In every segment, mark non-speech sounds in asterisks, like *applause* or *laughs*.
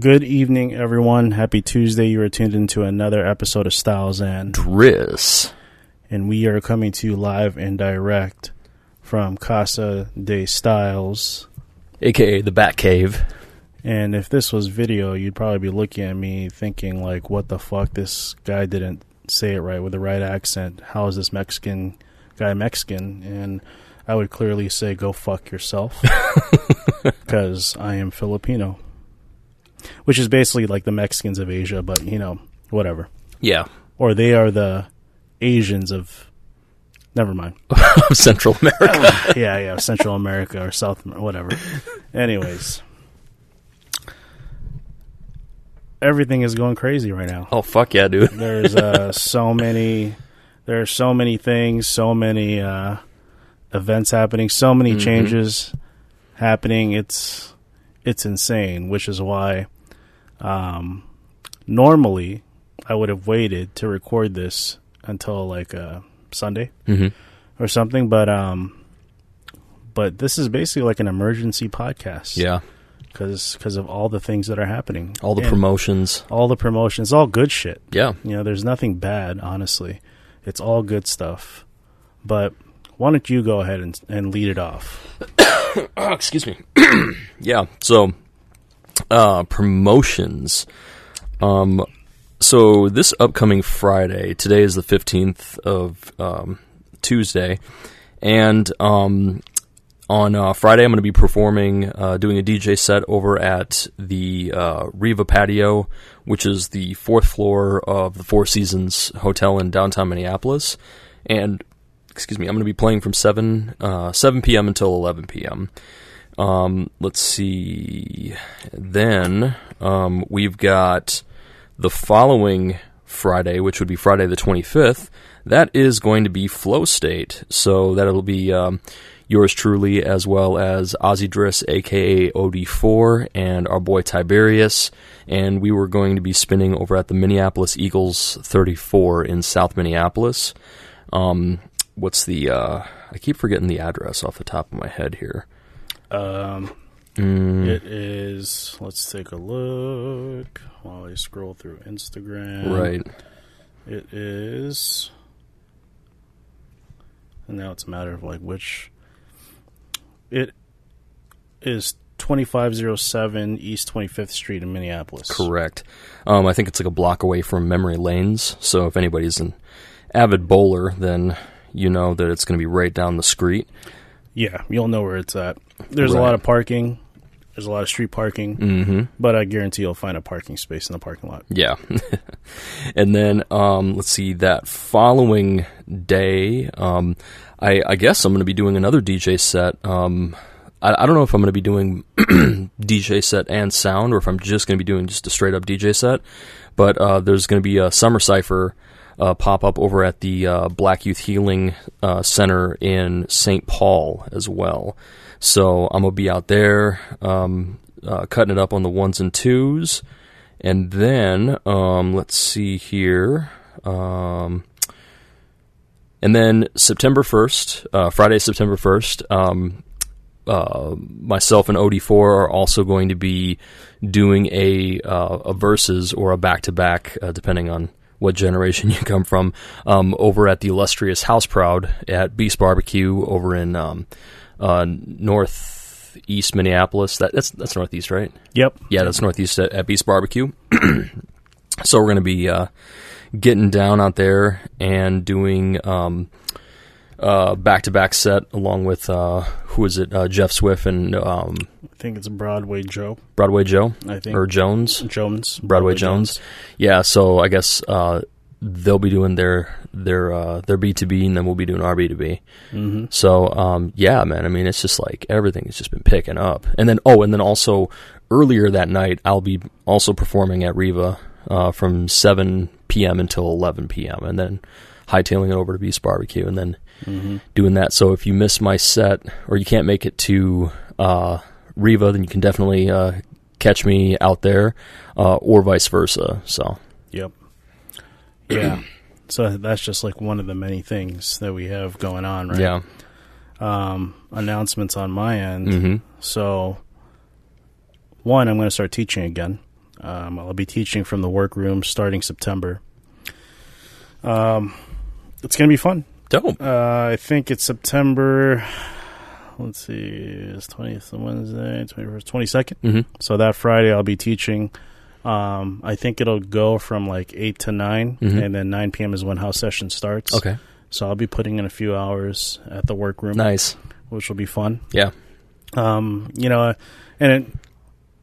Good evening, everyone. Happy Tuesday. You are tuned into another episode of Styles and Dris. and we are coming to you live and direct from Casa de Styles. aka the Bat Cave. And if this was video, you'd probably be looking at me thinking like, "What the fuck? This guy didn't say it right with the right accent. How is this Mexican guy Mexican?" And I would clearly say, "Go fuck yourself," *laughs* because I am Filipino, which is basically like the Mexicans of Asia, but you know, whatever. Yeah, Or they are the Asians of. Never mind. *laughs* Of Central America. *laughs* yeah, yeah, Central America or South, Amer- whatever. Anyways, everything is going crazy right now. oh fuck yeah, dude. *laughs* There's uh, so many, there are so many things, so many uh, events happening, so many Mhm. changes happening. It's it's insane, which is why um, normally I would have waited to record this until like uh, Sunday hmm or something, but um, but this is basically like an emergency podcast. Yeah, because of all the things that are happening, all the And promotions. all the promotions, all good shit. Yeah, You know, there's nothing bad, honestly. It's all good stuff. But why don't you go ahead and and lead it off? oh, *coughs* excuse me. *coughs* yeah, so uh promotions. Um so this upcoming Friday, today is the 15th of um Tuesday, and um on uh, Friday I'm going to be performing uh, doing a DJ set over at the uh, Riva Patio, which is the fourth floor of the Four Seasons Hotel in downtown Minneapolis. And excuse me, I'm going to be playing from 7 uh, 7 p.m. until 11 p.m. Um, let's see. Then um, we've got the following Friday, which would be Friday the 25th. That is going to be Flow State. So that'll be um, yours truly, as well as Ozzy Dris, aka OD4, and our boy Tiberius. And we were going to be spinning over at the Minneapolis Eagles 34 in South Minneapolis. Um, what's the? Uh, I keep forgetting the address off the top of my head here. Um, Mm, it is. Let's take a look while I scroll through Instagram. right. It is. And now it's a matter of like which. It is 2507 East 25th Street in Minneapolis. Correct. Um, I think it's like a block away from Memory Lanes. So if anybody's an avid bowler, then you know that it's going to be right down the street. Yeah, you'll know where it's at. There's a lot of parking. There's a lot of street parking, Mm-hmm. but I guarantee you'll find a parking space in the parking lot. Yeah. *laughs* and then um, let's see that following day. Um, I, I guess I'm going to be doing another DJ set. Um, I, I don't know if I'm going to be doing *clears throat* DJ set and sound, or if I'm just going to be doing just a straight up DJ set. But uh, there's going to be a summer cipher uh, pop up over at the uh, Black Youth Healing uh, Center in St. Paul as well. So I'm gonna be out there um, uh, cutting it up on the ones and twos. And then, um, let's see here. Um, and then September 1st, uh, Friday, September 1st, um, uh, myself and OD4 are also going to be doing a, uh, a verses or a back to back, depending on what generation you come from, um, over at the illustrious House Proud at Beast Barbecue over in um, uh, northeast Minneapolis. That, that's that's northeast, right? Yep. Yeah, that's northeast at, at Beast Barbecue. *clears throat* so we're going to be uh, getting down out there and doing um, uh, back-to-back set along with uh, who is it? Uh, Jeff Swift and um, I think it's Broadway Joe. Broadway Joe I think or Jones. Jones. Broadway Jones. Yeah, so I guess uh, they'll be doing their their uh, their B two B, and then we'll be doing our B two B. Mm-hmm. So um, yeah, man. I mean, it's just like everything has just been picking up. And then oh, and then also earlier that night, I'll be also performing at Riva uh, from seven p.m. until eleven p.m. and then hightailing it over to Beast Barbecue, and then Mm-hmm. doing that. So if you miss my set or you can't make it to uh, Riva, then you can definitely uh, catch me out there, uh, or vice versa. So Yep. Yeah. *clears throat* so that's just like one of the many things that we have going on, right? yeah, Um, announcements on my end. hmm So, one, I'm going to start teaching again. Um, I'll be teaching from the workroom starting September. Um, it's gonna be fun. Dope. Uh, I think it's September. Let's see, it's twentieth Wednesday, twenty first, twenty second. hmm So that Friday I'll be teaching. Um, I think it'll go from like eight to 9 Mhm. and then nine p.m. is when house session starts. Okay. So I'll be putting in a few hours at the workroom, Nice. which will be fun. Yeah. Um, you know, and it,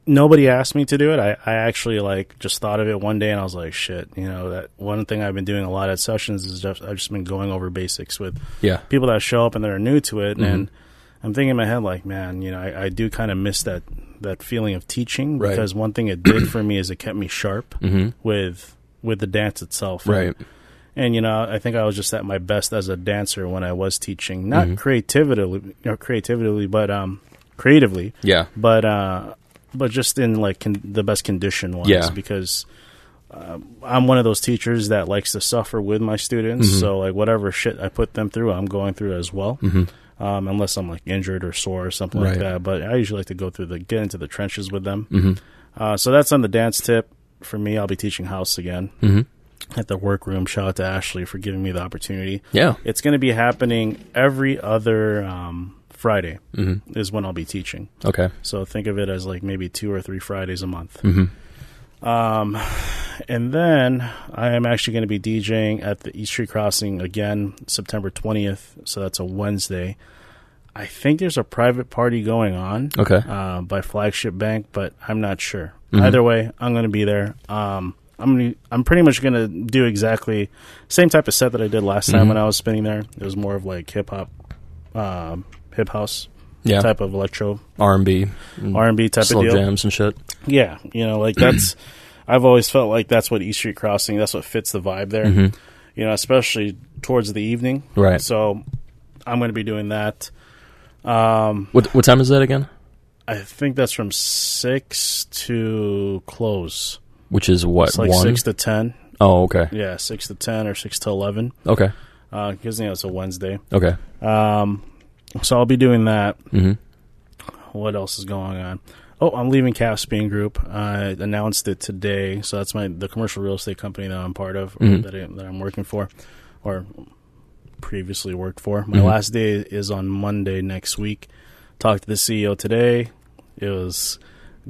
nobody asked me to do it. I, I actually like just thought of it one day and I was like, shit, you know, that one thing I've been doing a lot at sessions is just, I've just been going over basics with Yeah. people that show up and that are new to it. Mhm. And I'm thinking in my head, like, man, you know, I, I do kind of miss that, that feeling of teaching Right. because one thing it did for me is it kept me sharp hmm with, with the dance itself. Right. And you know, I think I was just at my best as a dancer when I was teaching, not Mhm. creatively, you know, creatively, but um, creatively, Yeah. but uh, but just in like con- the best condition wise. Yeah. Because um, I'm one of those teachers that likes to suffer with my students. Mhm. So like whatever shit I put them through, I'm going through as well. hmm Um, unless I'm like injured or sore or something like that. But I usually like to go through the get into the trenches with them. hmm Uh, so that's on the dance tip. For me, I'll be teaching house again hmm at the workroom. Shout out to Ashley for giving me the opportunity. Yeah. It's going to be happening every other um, Friday hmm is when I'll be teaching. Okay. So think of it as like maybe two or three Fridays a month. hmm Um, and then I am actually going to be DJing at the Eat Street Crossing again, September 20th. So that's a Wednesday. I think there's a private party going on Okay. uh, by Flagship Bank, but I'm not sure. Mhm. Either way, I'm going to be there. Um, I'm gonna, I'm pretty much going to do exactly same type of set that I did last time Mhm. when I was spinning there. It was more of like hip hop, um, hip house Yeah. type of electro R and B. R and B type Slow of deal. jams and shit. Yeah, you know, like that's. *clears throat* I've always felt like that's what Eat Street Crossing. That's what fits the vibe there. hmm You know, especially towards the evening. Right. So, I'm going to be doing that. Um, What what time is that again? I think that's from six to close. Which is what it's like one? six to ten. oh, okay. Yeah, six to ten or six to eleven. Okay. Because you know it's a Wednesday. Okay. Um, so I'll be doing that. hmm What else is going on? Oh, I'm leaving Caspian Group. I announced it today. So that's my the commercial real estate company that I'm part of, Mhm. that, I, that I'm working for, or previously worked for. My Mhm. last day is on Monday next week. Talked to the CEO today. It was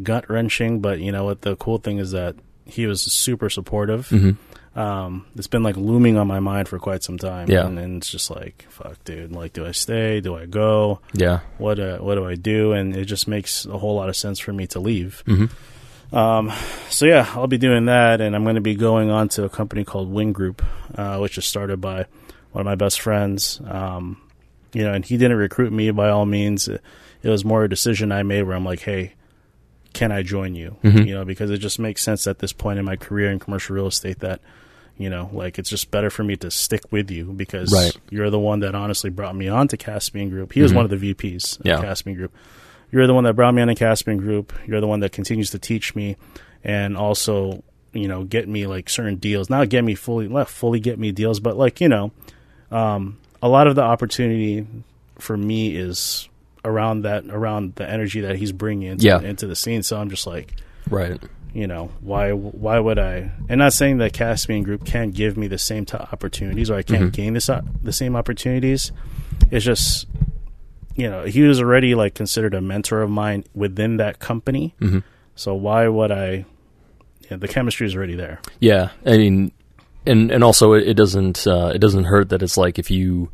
gut wrenching, but you know what? The cool thing is that he was super supportive. hmm Um, it's been like looming on my mind for quite some time. Yeah. and, and it's just like, fuck, dude. Like, do I stay? Do I go? Yeah. what uh, what do I do? And it just makes a whole lot of sense for me to leave. hmm Um, so yeah, I'll be doing that, and I'm going to be going on to a company called Wing Group, uh, which is started by one of my best friends. Um, you know, and he didn't recruit me by all means. It, it was more a decision I made where I'm like, hey, can I join you? Mhm. You know, because it just makes sense at this point in my career in commercial real estate that. You know, like it's just better for me to stick with you because Right. you're the one that honestly brought me on to Caspian Group. He was Mhm. one of the VPs Yeah. of Caspian Group you're the one that brought me on a Caspian group. You're the one that continues to teach me and also, you know, get me like certain deals. Not get me fully, not fully get me deals, but like, you know, um, a lot of the opportunity for me is around that, around the energy that he's bringing into, Yeah. into the scene. So I'm just like, Right. You know, why, why would I, and not saying that Caspian group can't give me the same t- opportunities or I can't Mhm. gain this, o- the same opportunities. It's just, you know, he was already like considered a mentor of mine within that company. hmm So why would I? Yeah, the chemistry is already there. Yeah. I mean, and and also it, it doesn't uh, it doesn't hurt that it's like if you,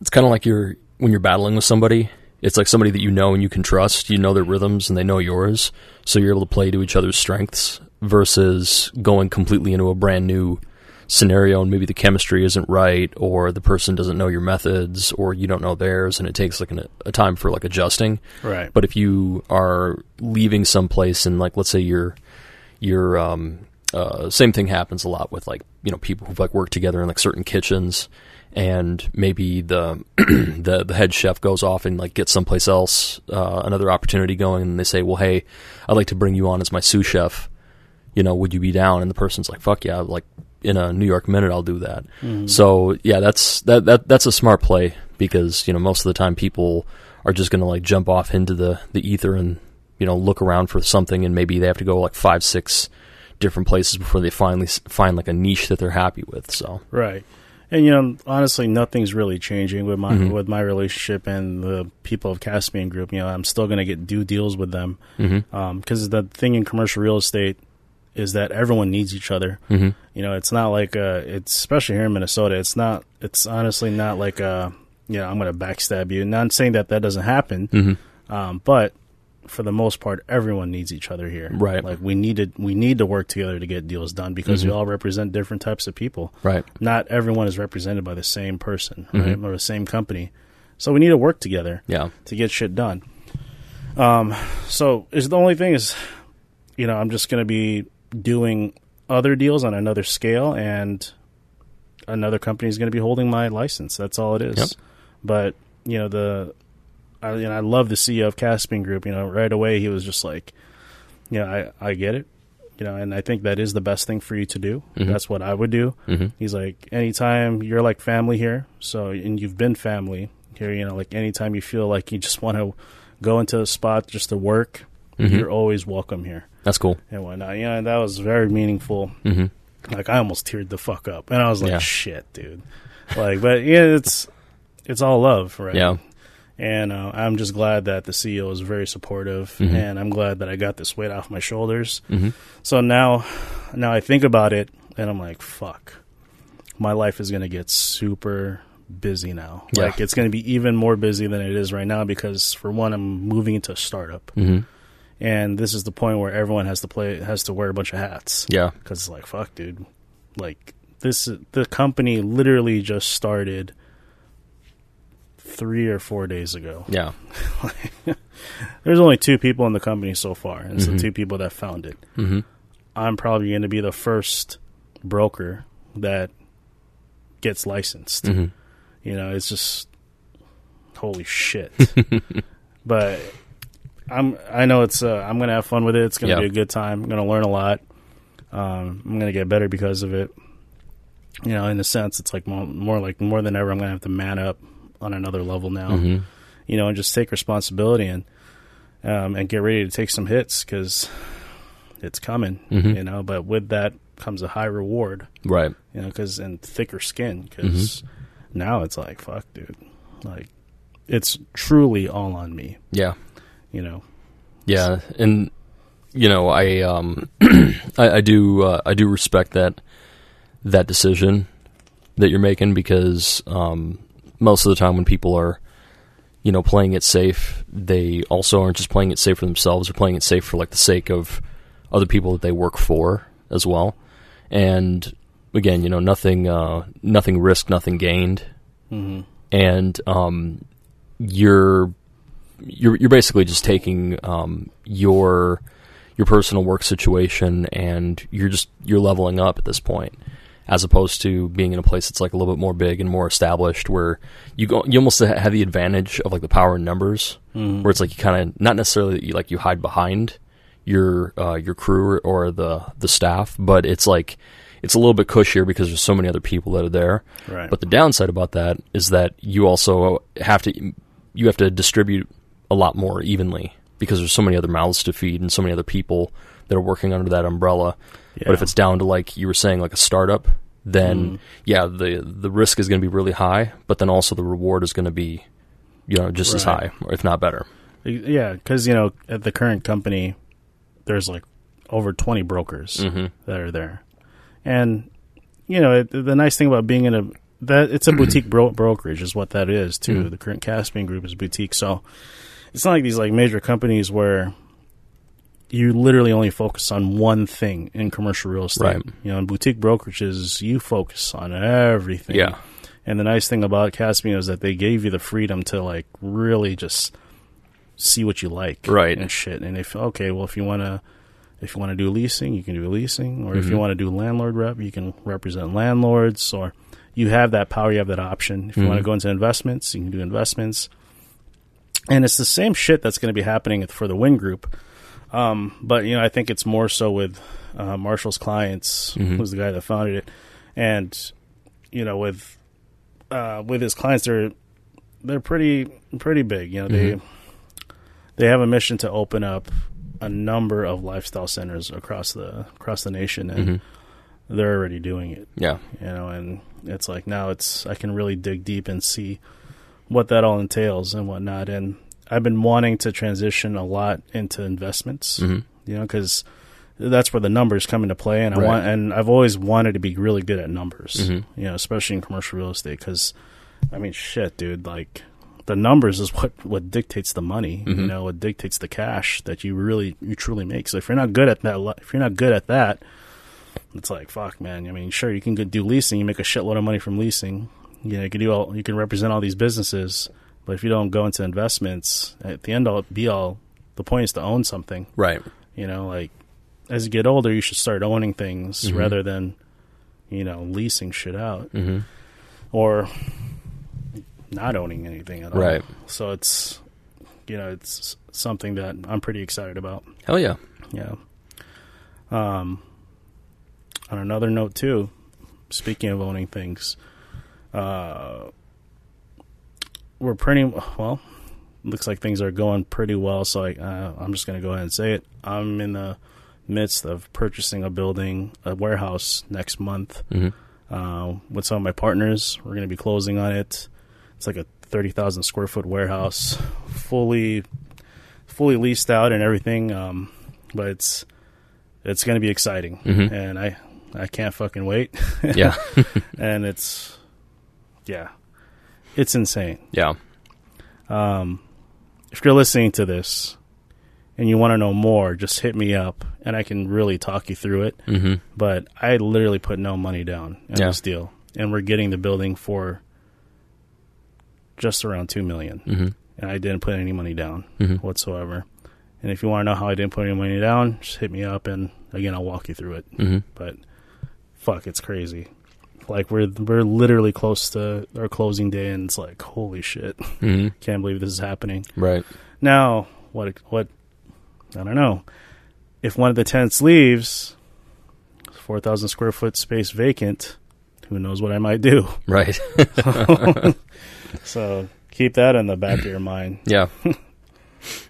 it's kind of like you're when you're battling with somebody. It's like somebody that you know and you can trust. You know their rhythms and they know yours, so you're able to play to each other's strengths. Versus going completely into a brand new scenario and maybe the chemistry isn't right, or the person doesn't know your methods, or you don't know theirs, and it takes like an, a time for like adjusting. Right. But if you are leaving someplace and like let's say you're you're um uh same thing happens a lot with like you know people who've like worked together in like certain kitchens and maybe the *clears throat* the the head chef goes off and like gets someplace else uh another opportunity going and they say well hey I'd like to bring you on as my sous chef. You know would you be down? And the person's like fuck yeah like in a New York minute I'll do that. Mhm. so yeah, that's that that that's a smart play because you know most of the time people are just going to like jump off into the the ether and you know look around for something and maybe they have to go like five six different places before they finally find like a niche that they're happy with. So Right. And you know, honestly, nothing's really changing with my Mhm. with my relationship and the people of Caspian Group. You know, I'm still going to get do deals with them mm-hmm. because the thing in commercial real estate is that everyone needs each other. Mm-hmm. You know, it's not like uh it's especially here in Minnesota. It's not. It's honestly not like uh you know I'm going to backstab you. Not saying that that doesn't happen, Mm-hmm. um, but for the most part, everyone needs each other here. Right. Like we need to we need to work together to get deals done because Mhm. we all represent different types of people right not everyone is represented by the same person, Mhm. right, or the same company. So we need to work together yeah to get shit done. Um, so is the only thing is, you know, I'm just going to be doing other deals on another scale, and another company is going to be holding my license. That's all it is. Yep. But you know the, I, and I love the CEO of Caspian Group. You know, right away he was just like, you know, I I get it. You know, and I think that is the best thing for you to do. Mhm. That's what I would do. mm-hmm. He's like, anytime you're like family here, so and you've been family here, you know, like anytime you feel like you just want to go into a spot just to work, Mhm. you're always welcome here that's cool and whatnot. You know, that was very meaningful. mm-hmm. Like I almost teared the fuck up, and I was like, Yeah. shit, dude. Like, but yeah, it's it's all love, right? yeah And uh, I'm just glad that the CEO is very supportive, Mhm. and I'm glad that I got this weight off my shoulders. mm-hmm. So now, now I think about it, and I'm like, fuck, my life is gonna get super busy now. Yeah. Like it's gonna be even more busy than it is right now because for one, I'm moving into a startup, Mm-hmm. and this is the point where everyone has to play has to wear a bunch of hats yeah because it's like, fuck, dude, like this the company literally just started three or four days ago. yeah *laughs* There's only two people in the company so far, and it's Mhm. the two people that found it. mm-hmm. I'm probably going to be the first broker that gets licensed. Mm-hmm. You know, it's just holy shit. *laughs* but I'm I know it's uh, I'm going to have fun with it. It's going to Yeah. be a good time. I'm going to learn a lot. Um, I'm going to get better because of it. You know, in a sense, it's like more, more like more than ever. I'm going to have to man up on another level now. Mm-hmm. You know, and just take responsibility and um, and get ready to take some hits because it's coming. Mhm. You know, but with that comes a high reward right you know, because and thicker skin. Because now it's like, fuck, dude, like it's truly all on me. yeah You know, Yeah, and you know, I um, *clears throat* I, I do uh, I do respect that that decision that you're making because um, most of the time when people are you know playing it safe, they also aren't just playing it safe for themselves; they're playing it safe for like the sake of other people that they work for as well. And again, you know, nothing uh, nothing risked, nothing gained mm-hmm. and um, you're you're you're basically just taking um, your your personal work situation and you're just you're leveling up at this point as opposed to being in a place that's like a little bit more big and more established where you go you almost have the advantage of like the power in numbers Mhm. where it's like you kind of not necessarily that you, like you hide behind your uh, your crew or, or the the staff but it's like it's a little bit cushier because there's so many other people that are there right, but the downside about that is that you also have to you have to distribute a lot more evenly because there's so many other mouths to feed and so many other people that are working under that umbrella. But if it's down to like you were saying like a startup, then Mhm. yeah, the the risk is going to be really high, but then also the reward is going to be you know just as high if not better. yeah, because you know, at the current company, there's like over 20 brokers Mm-hmm. that are there, and you know, it, the nice thing about being in a that it's a boutique bro- brokerage is what that is too. Mhm. The current Caspian Group is boutique, so it's not like these like major companies where you literally only focus on one thing in commercial real estate. Right. You know, in boutique brokerages, you focus on everything. Yeah. And the nice thing about Caspian is that they gave you the freedom to like really just see what you like, Right. and shit. And if okay, well, if you want to, if you want to do leasing, you can do leasing, or if you Mhm. want to do landlord rep, you can represent landlords, or you have that power, you have that option. If you want to go into investments, you can do investments. And it's the same shit that's going to be happening for the Win Group. Um, but you know, I think it's more so with uh, Marshall's clients, Mhm. who's the guy that founded it, and you know, with uh, with his clients, they're they're pretty pretty big. You know, Mhm. they they have a mission to open up a number of lifestyle centers across the across the nation, and Mm-hmm. they're already doing it. Yeah. You know, and it's like now it's I can really dig deep and see what that all entails and whatnot. And I've been wanting to transition a lot into investments. Mhm. You know, because that's where the numbers come into play, and I Right. want and I've always wanted to be really good at numbers. Mhm. You know, especially in commercial real estate, because I mean, shit, dude, like the numbers is what what dictates the money. You Mhm. know, what dictates the cash that you really you truly make. So if you're not good at that, if you're not good at that, it's like fuck, man. I mean, sure, you can do leasing, you make a shitload of money from leasing. You know, you can do all, you can represent all these businesses, but if you don't go into investments, at the end all be all, the point is to own something. Right. You know, like as you get older, you should start owning things Mhm. rather than, you know, leasing shit out hmm or not owning anything at all. Right. So it's, you know, it's something that I'm pretty excited about. Hell yeah. Yeah. Um, on another note, too, speaking of owning things, uh, we're pretty well. Looks like things are going pretty well. So I, uh, I'm just going to go ahead and say it. I'm in the midst of purchasing a building, a warehouse next month hmm uh, with some of my partners. We're going to be closing on it. It's like a thirty thousand square foot warehouse, fully, fully leased out and everything. Um, but it's it's going to be exciting, Mhm. and I I can't fucking wait. Yeah. *laughs* and it's yeah, it's insane. yeah. Um, if you're listening to this and you want to know more, just hit me up, and I can really talk you through it hmm but I literally put no money down in Yeah. this deal, and we're getting the building for just around two million, hmm and I didn't put any money down hmm whatsoever. And if you want to know how I didn't put any money down, just hit me up, and again, I'll walk you through it. hmm But fuck, it's crazy. Like we're we're literally close to our closing day, and it's like holy shit, hmm *laughs* can't believe this is happening. Right. Now, what what I don't know. If one of the tenants leaves, four thousand square foot space vacant, who knows what I might do? *laughs* Right. *laughs* So keep that in the back of your mind. yeah.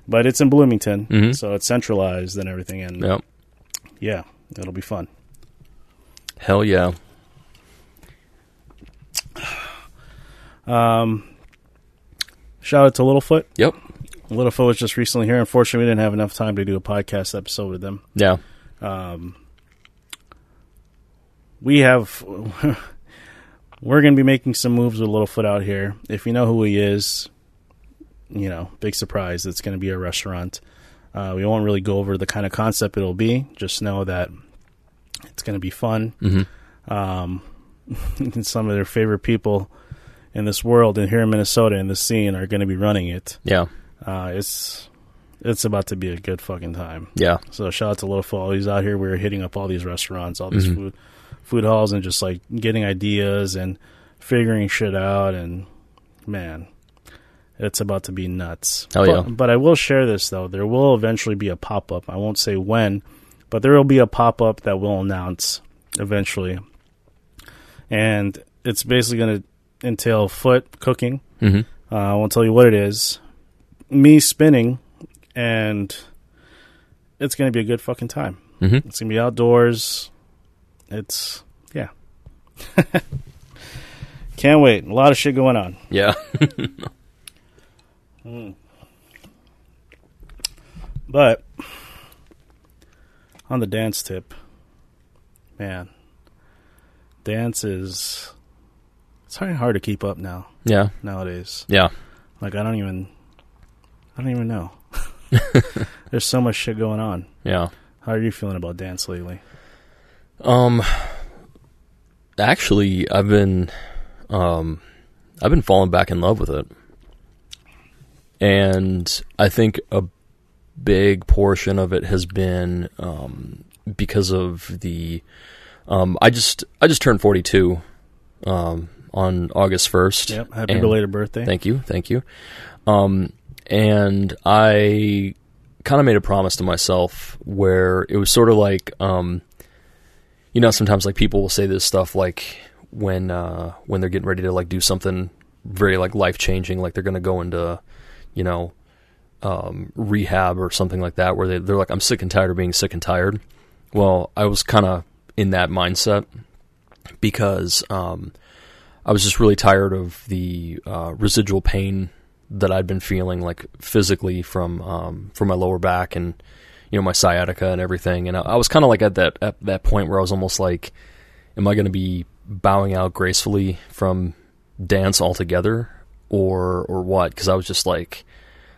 But it's in Bloomington, Mhm. so it's centralized and everything, and Yep. yeah, it'll be fun. Hell yeah. Um, shout out to Littlefoot. Yep. Littlefoot was just recently here. Unfortunately, we didn't have enough time to do a podcast episode with them. Yeah. um, we have *laughs* we're going to be making some moves with Littlefoot out here. If you know who he is, you know, big surprise. It's going to be a restaurant. Uh, we won't really go over the kind of concept it'll be. Just know that it's going to be fun. hmm Um, *laughs* some of their favorite people in this world and here in Minnesota in the scene are going to be running it. Yeah. Uh, it's it's about to be a good fucking time. Yeah. So shout out to Littlefoot. He's out here. We are hitting up all these restaurants, all these Mhm. food food halls, and just like getting ideas and figuring shit out. And man, it's about to be nuts. Hell but, yeah. But I will share this though. There will eventually be a pop up. I won't say when, but there will be a pop up that we'll announce eventually. And it's basically going to entail foot cooking. hmm Uh, I won't tell you what it is. Me spinning, and it's going to be a good fucking time. hmm It's going to be outdoors. It's, yeah. *laughs* Can't wait. A lot of shit going on. Yeah. *laughs* But on the dance tip, man, dance is it's hard, hard to keep up now Yeah. nowadays. Yeah. Like I don't even I don't even know. *laughs* *laughs* There's so much shit going on. Yeah. How are you feeling about dance lately? Um actually I've been um I've been falling back in love with it. And I think a big portion of it has been um because of the um I just I just turned 42 um on August 1st. Yep. Happy And- belated birthday. Thank you, thank you. Um, and I kind of made a promise to myself where it was sort of like, um, you know, sometimes like people will say this stuff like when uh, when they're getting ready to like do something very like life changing, like they're going to go into, you know, um, rehab or something like that, where they, they're like, I'm sick and tired of being sick and tired. Well, I was kind of in that mindset because um, I was just really tired of the uh, residual pain that I'd been feeling, like physically from um, from my lower back and you know my sciatica and everything. And I, I was kind of like at that at that point where I was almost like, am I going to be bowing out gracefully from dance altogether, or or what? Because I was just like,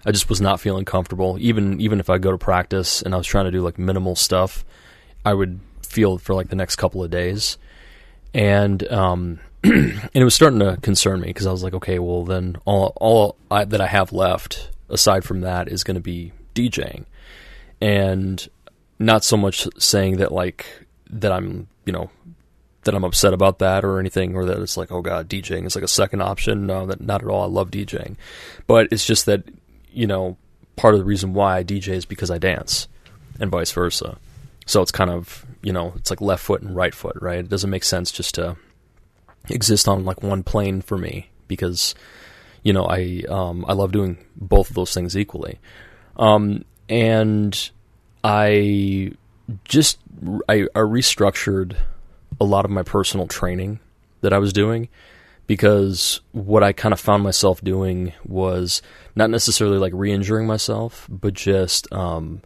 I just was not feeling comfortable. Even even if I go to practice and I was trying to do like minimal stuff, I would feel for like the next couple of days, and um, *clears throat* and it was starting to concern me because I was like, okay, well then all all I, that I have left aside from that is going to be DJing, and not so much saying that like that I'm you know that I'm upset about that or anything or that it's like oh god DJing is like a second option. No, that not at all. I love DJing, but it's just that you know part of the reason why I DJ is because I dance, and vice versa. So it's kind of you know it's like left foot and right foot, right? It doesn't make sense just to exist on like one plane for me because you know I um, I love doing both of those things equally, um, and I just I, I restructured a lot of my personal training that I was doing because what I kind of found myself doing was not necessarily like re-injuring myself, but just um,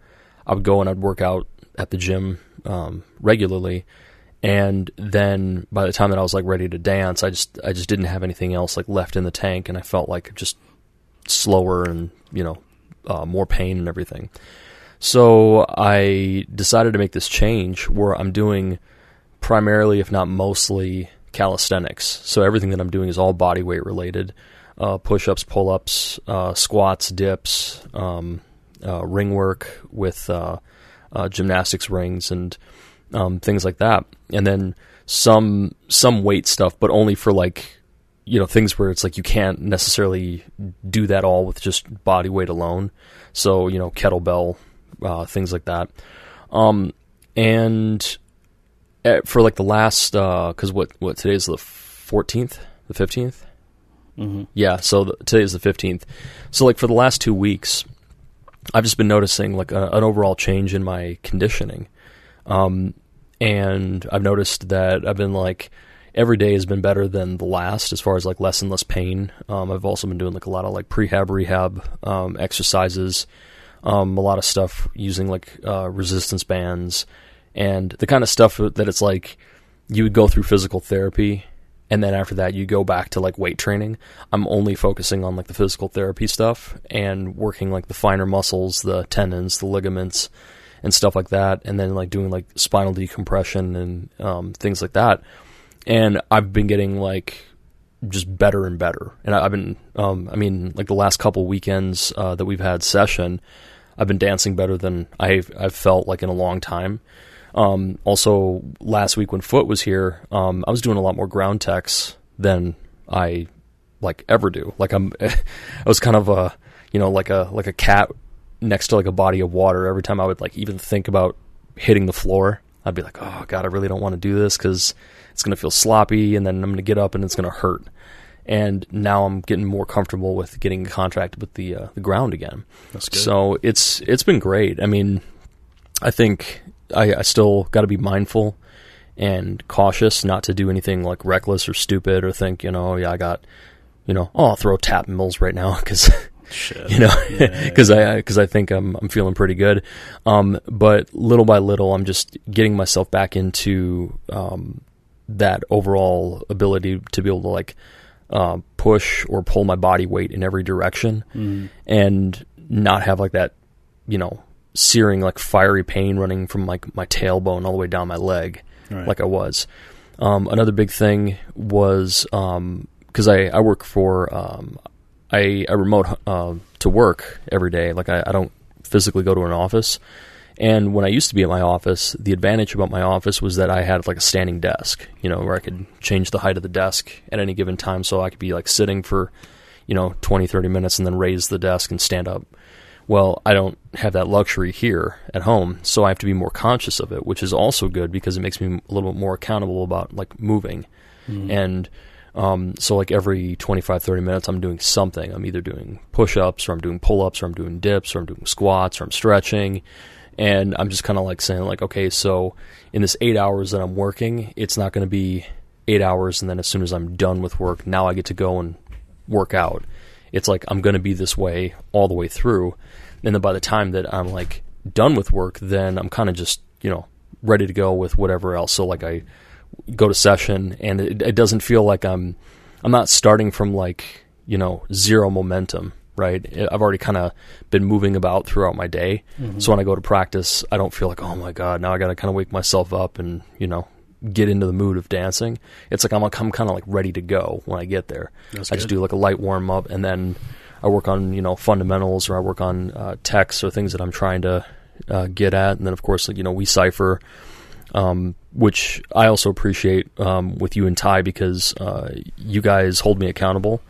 I would go and I'd work out at the gym um, regularly, and then by the time that I was like ready to dance, I just I just didn't have anything else like left in the tank, and I felt like just slower and you know uh, more pain and everything. So I decided to make this change where I'm doing primarily, if not mostly, calisthenics. So everything that I'm doing is all body weight related. Uh, push-ups, pull-ups, uh, squats, dips, um, uh, ring work with uh, uh, gymnastics rings and um, things like that, and then some some weight stuff, but only for like you know things where it's like you can't necessarily do that all with just body weight alone. So you know kettlebell uh, things like that, um, and at, for like the last because what what today is the fourteenth, the 15th Mm-hmm. Yeah, so the, today is the fifteenth. So like for the last two weeks, I've just been noticing like a, an overall change in my conditioning, um, and I've noticed that I've been like every day has been better than the last as far as like less and less pain. Um, I've also been doing like a lot of like prehab rehab um, exercises, um, a lot of stuff using like uh, resistance bands, and the kind of stuff that it's like you would go through physical therapy and then after that you go back to like weight training i'm only focusing on like the physical therapy stuff and working like the finer muscles the tendons the ligaments and stuff like that and then like doing like spinal decompression and um, things like that. And i've been getting like just better and better. And I, i've been um, i mean like the last couple weekends uh, that we've had session i've been dancing better than i've, I've felt like in a long time. Um, also, last week when Foot was here, um, I was doing a lot more ground techs than I like ever do. Like I'm, *laughs* I was kind of a, you know, like a like a cat next to like a body of water. Every time I would like even think about hitting the floor, I'd be like, oh god, I really don't want to do this because it's gonna feel sloppy, and then I'm gonna get up and it's gonna hurt. And now I'm getting more comfortable with getting in contact with the uh, the ground again. That's good. So it's it's been great. I mean, I think I, I still got to be mindful and cautious not to do anything like reckless or stupid or think, you know, yeah, I got, you know, oh, I'll throw tap mills right now *laughs* because, Shit. you know, Yeah. *laughs* because I because I think I'm I'm feeling pretty good. Um, but little by little, I'm just getting myself back into um, that overall ability to be able to like uh, push or pull my body weight in every direction Mhm. and not have like that, you know, searing like fiery pain running from like my tailbone all the way down my leg, Right. like I was. Um, another big thing was because I I work for um, I I remote uh, to work every day. Like I, I don't physically go to an office. And when I used to be at my office, the advantage about my office was that I had like a standing desk, you know, where I could change the height of the desk at any given time. So I could be like sitting for, you know, 20, 30 minutes and then raise the desk and stand up. Well, I don't have that luxury here at home, so I have to be more conscious of it, which is also good because it makes me a little bit more accountable about like moving. And Um, so like every 25, 30 minutes, I'm doing something. I'm either doing push-ups or I'm doing pull-ups or I'm doing dips or I'm doing squats or I'm stretching. And I'm just kind of like saying like, okay, so in this eight hours that I'm working, it's not going to be eight hours. And then as soon as I'm done with work, now I get to go and work out. It's like, I'm going to be this way all the way through. And then by the time that I'm like done with work, then I'm kind of just, you know, ready to go with whatever else. So like I, go to session and it, it doesn't feel like I'm I'm not starting from like you know zero momentum right? I've already kind of been moving about throughout my day. Mm-hmm. so when I go to practice I don't feel like oh my god now I got to kind of wake myself up and you know get into the mood of dancing. It's like I'm, I'm kind of like ready to go when I get there. That's I good. just do like a light warm up and then I work on you know fundamentals or I work on uh, techs or things that I'm trying to uh, get at. And then of course you know we cipher um, which I also appreciate um, with you and Ty because uh, you guys hold me accountable,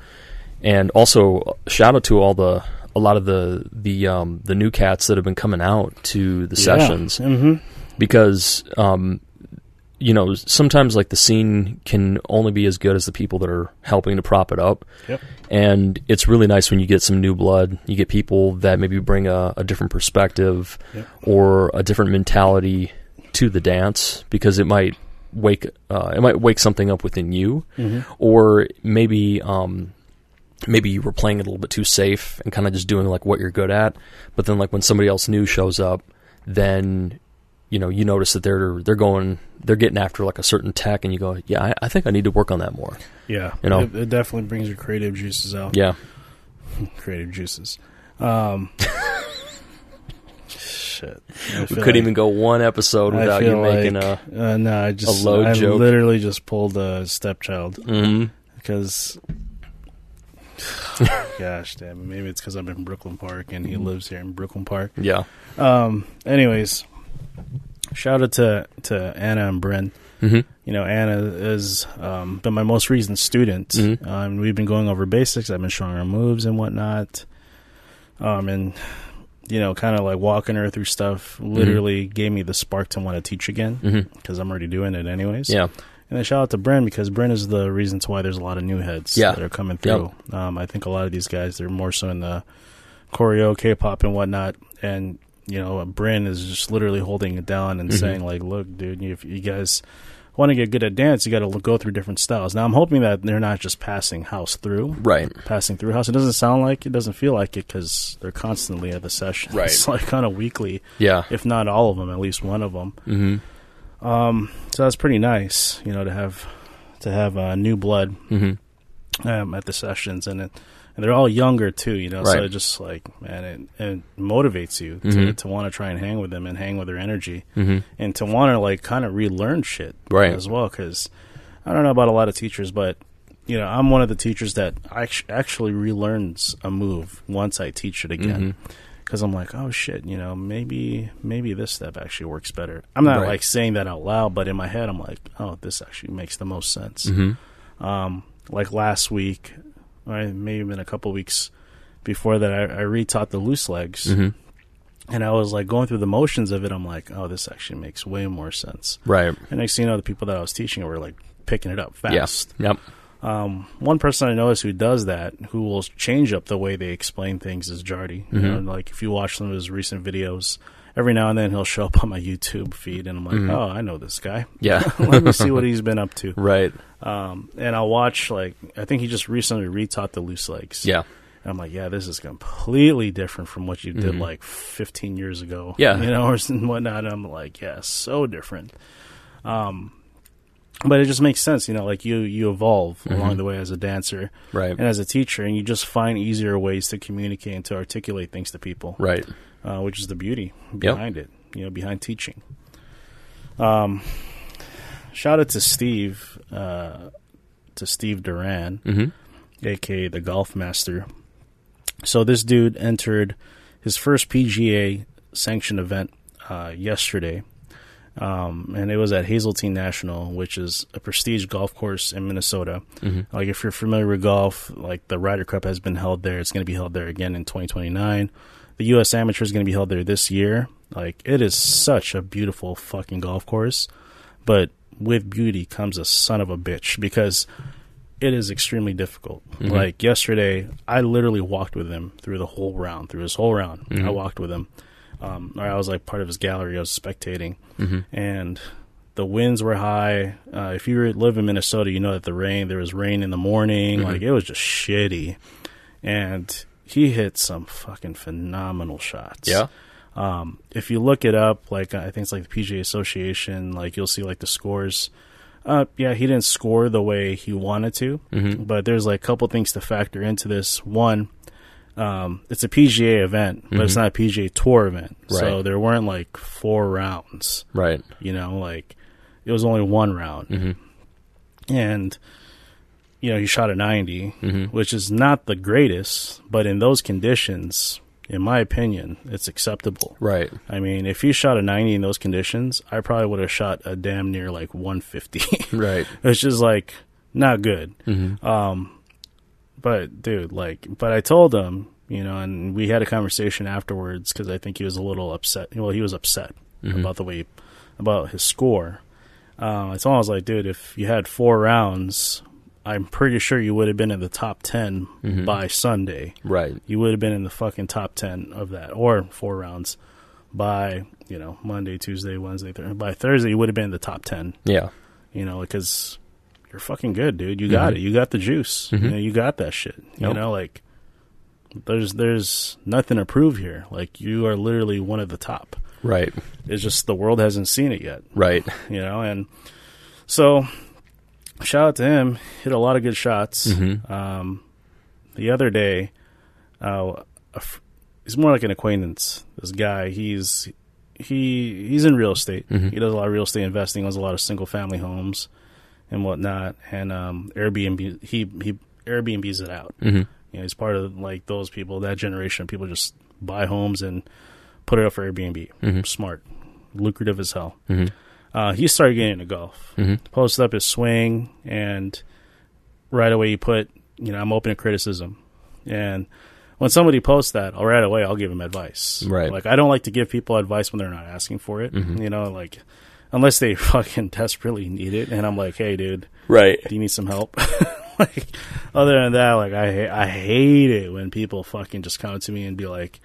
and also shout out to all the a lot of the the um, the new cats that have been coming out to the yeah. sessions mm-hmm. because um, you know sometimes like the scene can only be as good as the people that are helping to prop it up, yep. and it's really nice when you get some new blood. You get people that maybe bring a, a different perspective yep. or a different mentality to the dance because it might wake uh, it might wake something up within you, mm-hmm. or maybe um, maybe you were playing it a little bit too safe and kind of just doing like what you're good at. But then like when somebody else new shows up, then you know you notice that they're they're going they're getting after like a certain tech, and you go, yeah, I, I think I need to work on that more. Yeah, you know, it, it definitely brings your creative juices out. Yeah, *laughs* creative juices. Um, *laughs* shit. We couldn't like, even go one episode without you making like, a uh, no. I just a low I joke. literally just pulled a stepchild mm-hmm. because. *sighs* gosh damn maybe it's because i'm in brooklyn park and he lives here in brooklyn park yeah um anyways shout out to to anna and bryn mm-hmm. you know anna has um, been my most recent student mm-hmm. um, we've been going over basics i've been showing her moves and whatnot um, and you know, kind of like walking her through stuff, literally mm-hmm. gave me the spark to want to teach again because mm-hmm. I'm already doing it anyways. Yeah. And then shout out to Bryn because Bryn is the reasons why there's a lot of new heads yeah. that are coming through. Yep. Um, I think a lot of these guys they're more so in the choreo, K-pop, and whatnot. And you know, Bryn is just literally holding it down and mm-hmm. saying like, "Look, dude, if you guys." Want to get good at dance, you got to go through different styles. Now, I'm hoping that they're not just passing house through, right? Passing through house. It doesn't sound like it doesn't feel like it because they're constantly at the session. *laughs* Right. It's like kind of weekly. Yeah. If not all of them, at least one of them. Mm-hmm. Um. So that's pretty nice, you know, to have to have uh, new blood mm-hmm. um, at the sessions, and it and they're all younger too, you know. Right. So it just like man, it, it motivates you to, mm-hmm. to want to try and hang with them and hang with their energy, mm-hmm. and to want to like kind of relearn shit right. as well. Because I don't know about a lot of teachers, but you know, I'm one of the teachers that actually relearns a move once I teach it again. Because mm-hmm. I'm like, oh shit, you know, maybe maybe this step actually works better. I'm not right. like saying that out loud, but in my head, I'm like, oh, this actually makes the most sense. Mm-hmm. Um, like last week, or maybe been a couple weeks before that, I, I retaught the loose legs. Mm-hmm. And I was like going through the motions of it. I'm like, oh, this actually makes way more sense. Right. And next thing you know, the people that I was teaching were like picking it up fast. Yeah. Yep. Um, one person I noticed who does that, who will change up the way they explain things, is Jardy. You mm-hmm. know, like if you watch some of his recent videos, every now and then he'll show up on my YouTube feed, and I'm like, mm-hmm. oh, I know this guy. *laughs* Yeah. *laughs* Let me see what he's been up to. *laughs* Right. Um, and I'll watch like I think he just recently retaught the loose legs. Yeah. And I'm like, yeah, this is completely different from what you did Mhm. like 15 years ago. Yeah. you know, or whatnot. I'm like, yeah, so different. Um, but it just makes sense, you know, like you you evolve Mhm. along the way as a dancer Right. and as a teacher, and you just find easier ways to communicate and to articulate things to people Right. uh, which is the beauty behind it, you know, behind teaching. Um, shout out to Steve, uh, to Steve Duran, Mm-hmm. aka the Golf Master. So this dude entered his first PGA sanctioned event uh, yesterday, um, and it was at Hazeltine National, which is a prestige golf course in Minnesota. Mm-hmm. Like if you're familiar with golf, like the Ryder Cup has been held there. It's going to be held there again in 2029. The U.S. Amateur is going to be held there this year. Like it is such a beautiful fucking golf course, but with beauty comes a son of a bitch because it is extremely difficult. Like yesterday, I literally walked with him through the whole round, through his whole round. I walked with him. Um, or I was like part of his gallery. I was spectating, and the winds were high. Uh, if you live in Minnesota, you know that the rain. There was rain in the morning. Like it was just shitty, and he hit some fucking phenomenal shots. Yeah. Um, if you look it up, like I think it's like the PGA Association, like you'll see like the scores. Uh, yeah, he didn't score the way he wanted to, Mm-hmm. but there's like a couple things to factor into this. One, um, it's a PGA event, but it's not a PGA Tour event, so Mm-hmm. There weren't like four rounds. Right. You know, like it was only one round, Mm-hmm. and you know he shot a 90, Mm-hmm. which is not the greatest, but in those conditions, in my opinion, it's acceptable. Right. I mean, if he shot a 90 in those conditions, I probably would have shot a damn near like 150. *laughs* Right. it's just like not good. Mm-hmm. Um, but dude, like, but I told him, you know, and we had a conversation afterwards because I think he was a little upset. Well, he was upset Mm-hmm. about the way about his score. Um, I told him I was like, dude, if you had four rounds, I'm pretty sure you would have been in the top 10 Mm-hmm. by Sunday Right. you would have been in the fucking top 10 of that or four rounds by you know monday tuesday wednesday Thursday. by thursday you would have been in the top 10 Yeah. you know because you're fucking good dude. You got it. You got the juice. You know you got that shit. You know like there's there's nothing to prove here. Like you are literally one of the top. Right. it's just the world hasn't seen it yet. Right. you know and so shout out to him. Hit a lot of good shots. Mm-hmm. um, the other day uh, f- he's more like an acquaintance. This guy he's he he's in real estate. Mm-hmm. he does a lot of real estate investing owns a lot of single family homes and whatnot and um, airbnb he he airbnbs it out Mm-hmm. you know he's part of like those people that generation of people just buy homes and put it up for airbnb Mhm. smart lucrative as hell Mm-hmm. uh, he started getting into golf. Mhm. Posted up his swing, and right away he put, you know, I'm open to criticism. And when somebody posts that, I'll right away I'll give him advice. Right. Like I don't like to give people advice when they're not asking for it. You know, like unless they *laughs* fucking desperately need it, and I'm like, hey, dude, Right. do you need some help? *laughs* like, other than that, like I I hate it when people fucking just come to me and be like,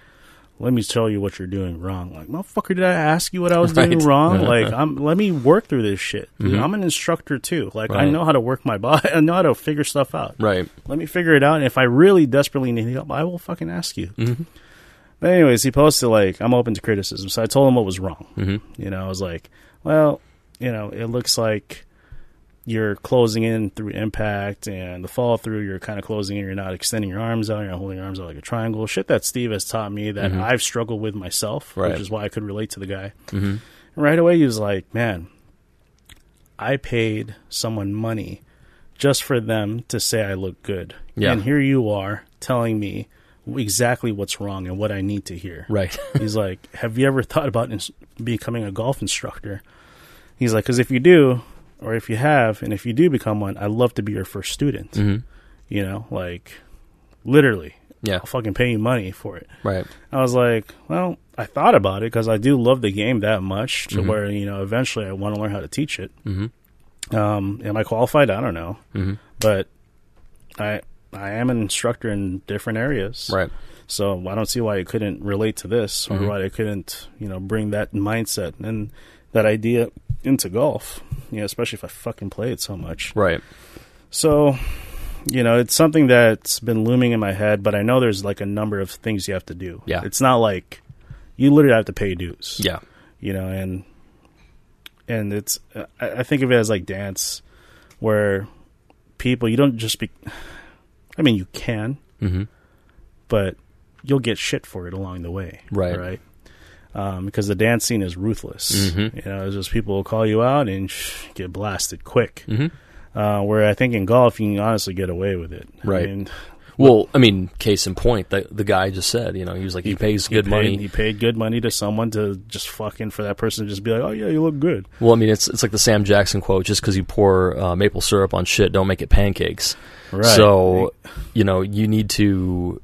"Let me tell you what you're doing wrong." Like, motherfucker, did I ask you what I was doing wrong? *laughs* like, I'm let me work through this shit. Dude, Mhm. I'm an instructor too. Like, I know how to work my body. I know how to figure stuff out. Right. Let me figure it out. And if I really desperately need help, I will fucking ask you. Mhm. But anyways, he posted like, "I'm open to criticism." So I told him what was wrong. Mm-hmm. You know, I was like, well, you know, it looks like you're closing in through impact and the fall through, you're kind of closing in, you're not extending your arms out, you're not holding your arms out like a triangle. Shit that Steve has taught me that Mhm. I've struggled with myself, Right. which is why I could relate to the guy. Mm-hmm. And right away, he was like, man, I paid someone money just for them to say I look good. Yeah. And here you are telling me exactly what's wrong and what I need to hear. Right. *laughs* He's like, "Have you ever thought about becoming a golf instructor?" He's like, "Because if you do, or if you have, and if you do become one, I'd love to be your first student." mm-hmm. You know, like literally, Yeah. I'll fucking pay you money for it. Right. I was like, "Well, I thought about it because I do love the game that much to Mhm. where you know eventually I want to learn how to teach it." Mm-hmm. Um, am I qualified? I don't know, Mm-hmm. but I I am an instructor in different areas, Right. So I don't see why it couldn't relate to this, or Mhm. why it couldn't, you know, bring that mindset and that idea into golf. You know, especially if I fucking play it so much. Right. So, you know, it's something that's been looming in my head, but I know there's like a number of things you have to do. Yeah. it's not like you literally have to pay dues. Yeah. you know, and and it's I, I think of it as like dance, where people you don't just be. I mean, you can, Mm-hmm. but you'll get shit for it along the way. Right. Right. Um, because the dance scene is ruthless. Mhm. You know, it's just people will call you out and sh- *sniffs* get blasted quick. Mm-hmm. Uh, where I think in golf you can honestly get away with it. Right. I mean, Well, I mean, case in point, the the guy just said, you know, he was like, he, pays he good paid- money. He paid good money to someone to just fucking for that person to just be like, oh yeah, you look good. Well, I mean, it's it's like the Sam Jackson quote: "Just because you pour uh, maple syrup on shit, don't make it pancakes." Right. So, you know, you need to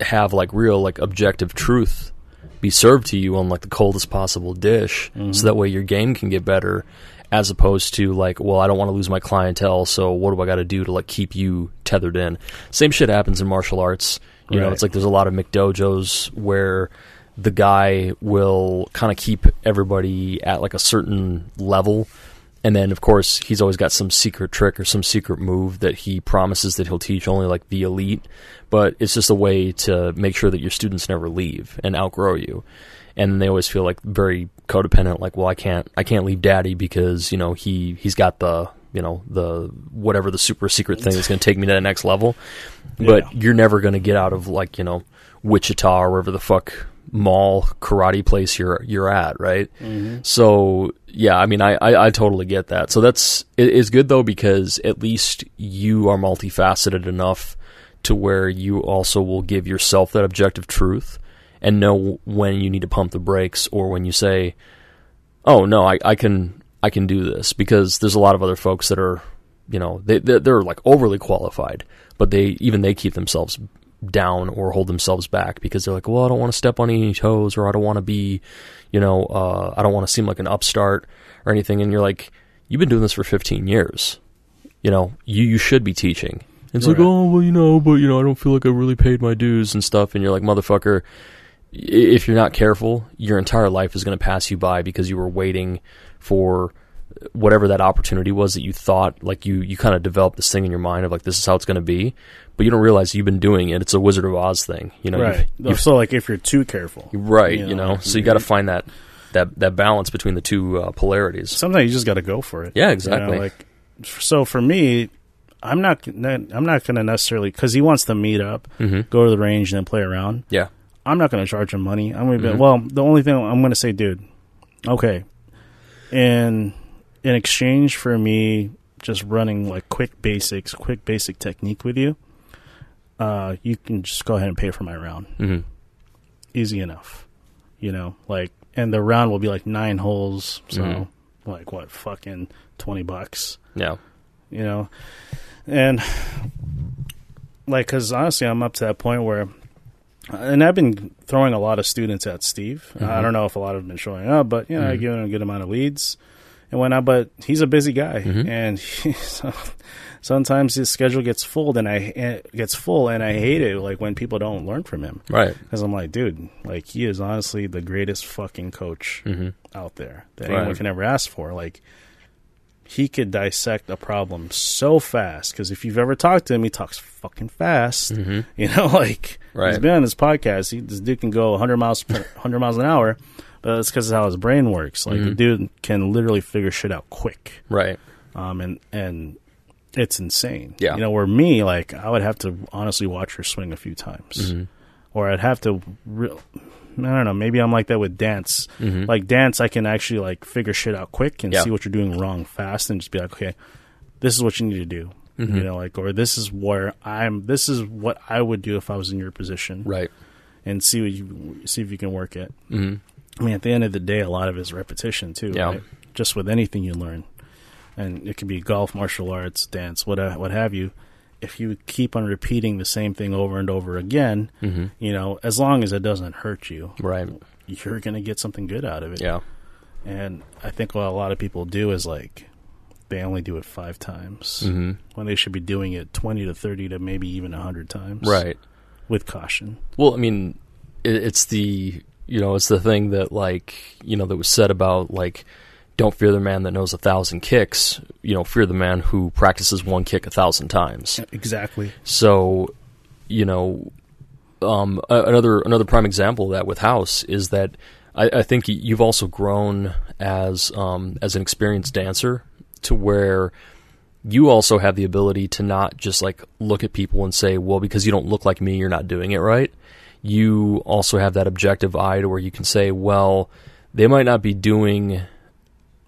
have like real, like objective truth be served to you on like the coldest possible dish, Mm-hmm. so that way your game can get better. as opposed to like, well, I don't want to lose my clientele, so what do I got to do to like keep you tethered in? Same shit happens in martial arts. You know, it's like there's a lot of McDojos where the guy will kind of keep everybody at like a certain level. And then, of course, he's always got some secret trick or some secret move that he promises that he'll teach only like the elite. But it's just a way to make sure that your students never leave and outgrow you. And they always feel like very codependent, like, well, I can't, I can't leave daddy because, you know, he, he's got the, you know, the, whatever the super secret thing that's going to take me to the next level. *laughs* But you're never going to get out of like, you know, Wichita or wherever the fuck mall karate place you're you're at, right? Mm-hmm. So yeah, I mean, I, I I totally get that. So that's it is good though because at least you are multifaceted enough to where you also will give yourself that objective truth and know when you need to pump the brakes or when you say, "Oh no, I I can I can do this," because there's a lot of other folks that are, you know, they they're, they're like overly qualified, but they even they keep themselves down or hold themselves back because they're like, well, I don't want to step on any toes or I don't want to be, you know, uh, I don't want to seem like an upstart or anything. And you're like, you've been doing this for 15 years. You know, you, you should be teaching. It's like, oh, well, you know, but, you know, I don't feel like I really paid my dues and stuff. And you're like, motherfucker, if you're not careful, your entire life is going to pass you by because you were waiting for whatever that opportunity was that you thought like you you kind of developed this thing in your mind of like this is how it's going to be but you don't realize you've been doing it it's a wizard of oz thing you know right. you've, you've, so like if you're too careful, right you you know, know so you got to find that that that balance between the two uh, polarities sometimes you just got to go for it. Yeah, You know, exactly. like, so for me, I'm not. I'm not going to necessarily because he wants to meet up, hmm go to the range, and then play around. yeah I'm not going to charge him money. I'm going to Mhm. be well. The only thing I'm going to say, dude, okay, in in exchange for me just running like quick basics, quick basic technique with you, uh, you can just go ahead and pay for my round. hmm Easy enough, you know. Like, and the round will be like nine holes, so Mhm. like what, fucking twenty bucks, yeah you know, and like, because honestly, I'm up to that point where and I've been throwing a lot of students at Steve. I Mhm. don't know if a lot of them have been showing up, but you know, I Mhm. give him a good amount of leads and whatnot. But he's a busy guy, Mhm. and *laughs* he, so, sometimes his schedule gets full, and I eh, gets full, and I hate it. Like when people don't learn from him, right because I'm like, dude, like he is honestly the greatest fucking coach hmm out there that anyone can ever ask for. Like he could dissect a problem so fast because if you've ever talked to him, he talks fucking fast. hmm *laughs* You know, like he's been on this podcast. He, this dude can go 100 miles per 100 miles an hour, but it's because of how his brain works. Like the Mhm. dude can literally figure shit out quick, right um, and and it's insane. Yeah. you know, where me like I would have to honestly watch her swing a few times, hmm or I'd have to. Re- I don't know. Maybe I'm like that with dance. hmm Like dance, I can actually like figure shit out quick and Yeah. see what you're doing wrong fast, and just be like, okay, this is what you need to do. Mhm. You know, like, or this is where I'm. This is what I would do if I was in your position, right and see what you see if you can work it. I mean, at the end of the day, a lot of it is repetition too. Yeah. Right? Just with anything you learn, and it could be golf, martial arts, dance, what what have you. If you keep on repeating the same thing over and over again, hmm you know, as long as it doesn't hurt you, right you're gonna get something good out of it. yeah And I think what a lot of people do is like they only do it five times hmm when they should be doing it twenty to thirty to maybe even hundred times. right With caution. Well, I mean, it, it's the you know it's the thing that like you know that was said about like don't fear the man that knows a thousand kicks. You know, fear the man who practices one kick a thousand times. Exactly. So, you know, um, another another prime example of that with House is that I, I think you've also grown as um, as an experienced dancer to where you also have the ability to not just like look at people and say, well, because you don't look like me, you're not doing it right. You also have that objective eye to where you can say, well, they might not be doing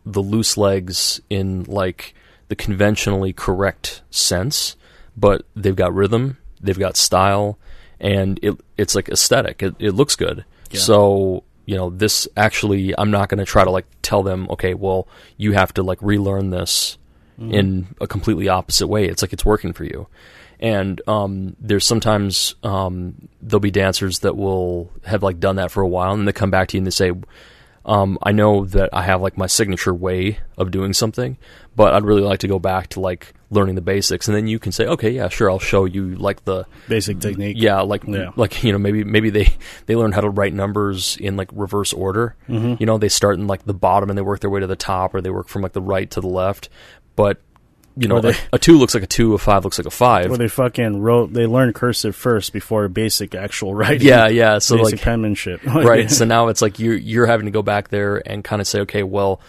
the loose legs in like the conventionally correct sense, but they've got rhythm, they've got style, and it it's like aesthetic. It it looks good. Yeah. So you know this actually, I'm not going to try to like tell them, okay, well, you have to like relearn this mm-hmm. in a completely opposite way. It's like it's working for you. And um, there's sometimes um, there'll be dancers that will have like done that for a while, and they come back to you and they say, Um, I know that I have like my signature way of doing something, but I'd really like to go back to like learning the basics, and then you can say, okay, yeah, sure, I'll show you like the Basic technique. yeah, like Yeah. like you know maybe maybe they they learn how to write numbers in like reverse order. Mm-hmm. You know, they start in like the bottom and they work their way to the top, or they work from like the right to the left. But you know, they- a, a two looks like a two, a five looks like a five. Where they fucking wrote, they learned cursive first before basic actual writing. yeah, yeah. So basic like penmanship. *laughs* right. So now it's like you're you're having to go back there and kind of say, okay, well,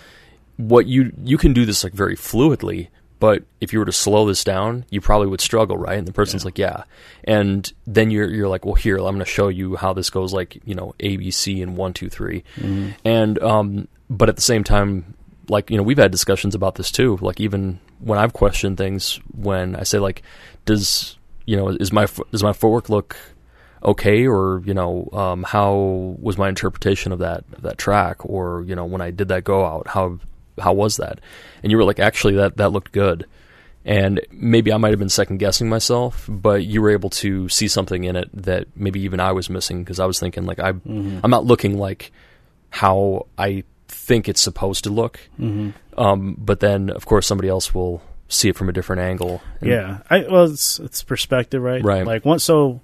what you you can do this like very fluidly, but if you were to slow this down, you probably would struggle, right? And the person's Yeah. like, yeah, and then you're you're like, well, here, I'm going to show you how this goes, like you know, A, B, C, and one, two, three, Mm-hmm. and um, but at the same time. Like you know, we've had discussions about this too. Like even when I've questioned things, when I say like, does you know, is my does my footwork look okay? Or you know um, how was my interpretation of that of that track? Or you know when I did that go out how how was that? And you were like actually that that looked good. And maybe I might have been second guessing myself but you were able to see something in it that maybe even I was missing because I was thinking like I Mm-hmm. I'm not looking like how I think it's supposed to look hmm um, but then of course somebody else will see it from a different angle Yeah, I well, it's it's perspective, right? Right. Like once, so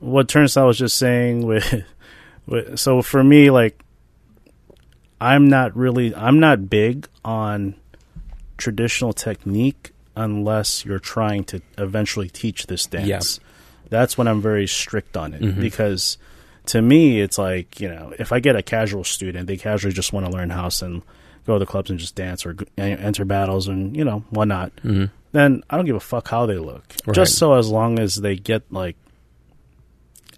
what Turnstile was just saying with, *laughs* with, so for me, like, I'm not really, I'm not big on traditional technique unless you're trying to eventually teach this dance. Yeah. That's when I'm very strict on it Mhm. because to me, it's like you know, if I get a casual student, they casually just want to learn house and go to the clubs and just dance or enter battles and you know whatnot Mhm. then I don't give a fuck how they look. Right. Just so as long as they get like,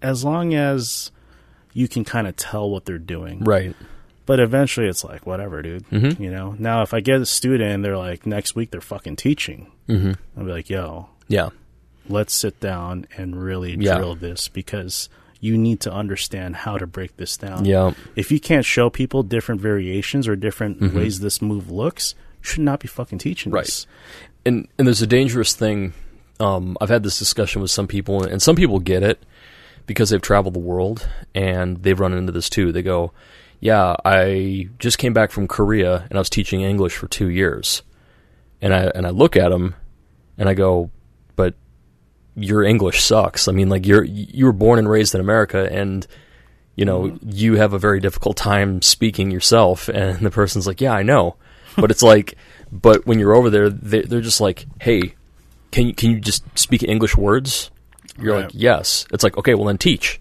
as long as you can kind of tell what they're doing. right But eventually, it's like whatever, dude. Mhm. You know. Now, if I get a student and they're like next week they're fucking teaching, hmm I'll be like, yo, yeah let's sit down and really Yeah. drill this because you need to understand how to break this down. yeah If you can't show people different variations or different Mhm. ways this move looks, you should not be fucking teaching Right. this. and and there's a dangerous thing. Um, I've had this discussion with some people, and some people get it because they've traveled the world and they've run into this too. They go, "Yeah, I just came back from Korea and I was teaching English for two years," and I and I look at them and I go, "But your English sucks. I mean, like you're you were born and raised in America and." You know, mm-hmm. you have a very difficult time speaking yourself, and the person's like, "Yeah, I know," but it's like, but when you're over there, they, they're just like, "Hey, can you can you just speak English words?" You're Right. like, "Yes." It's like, "Okay, well then teach."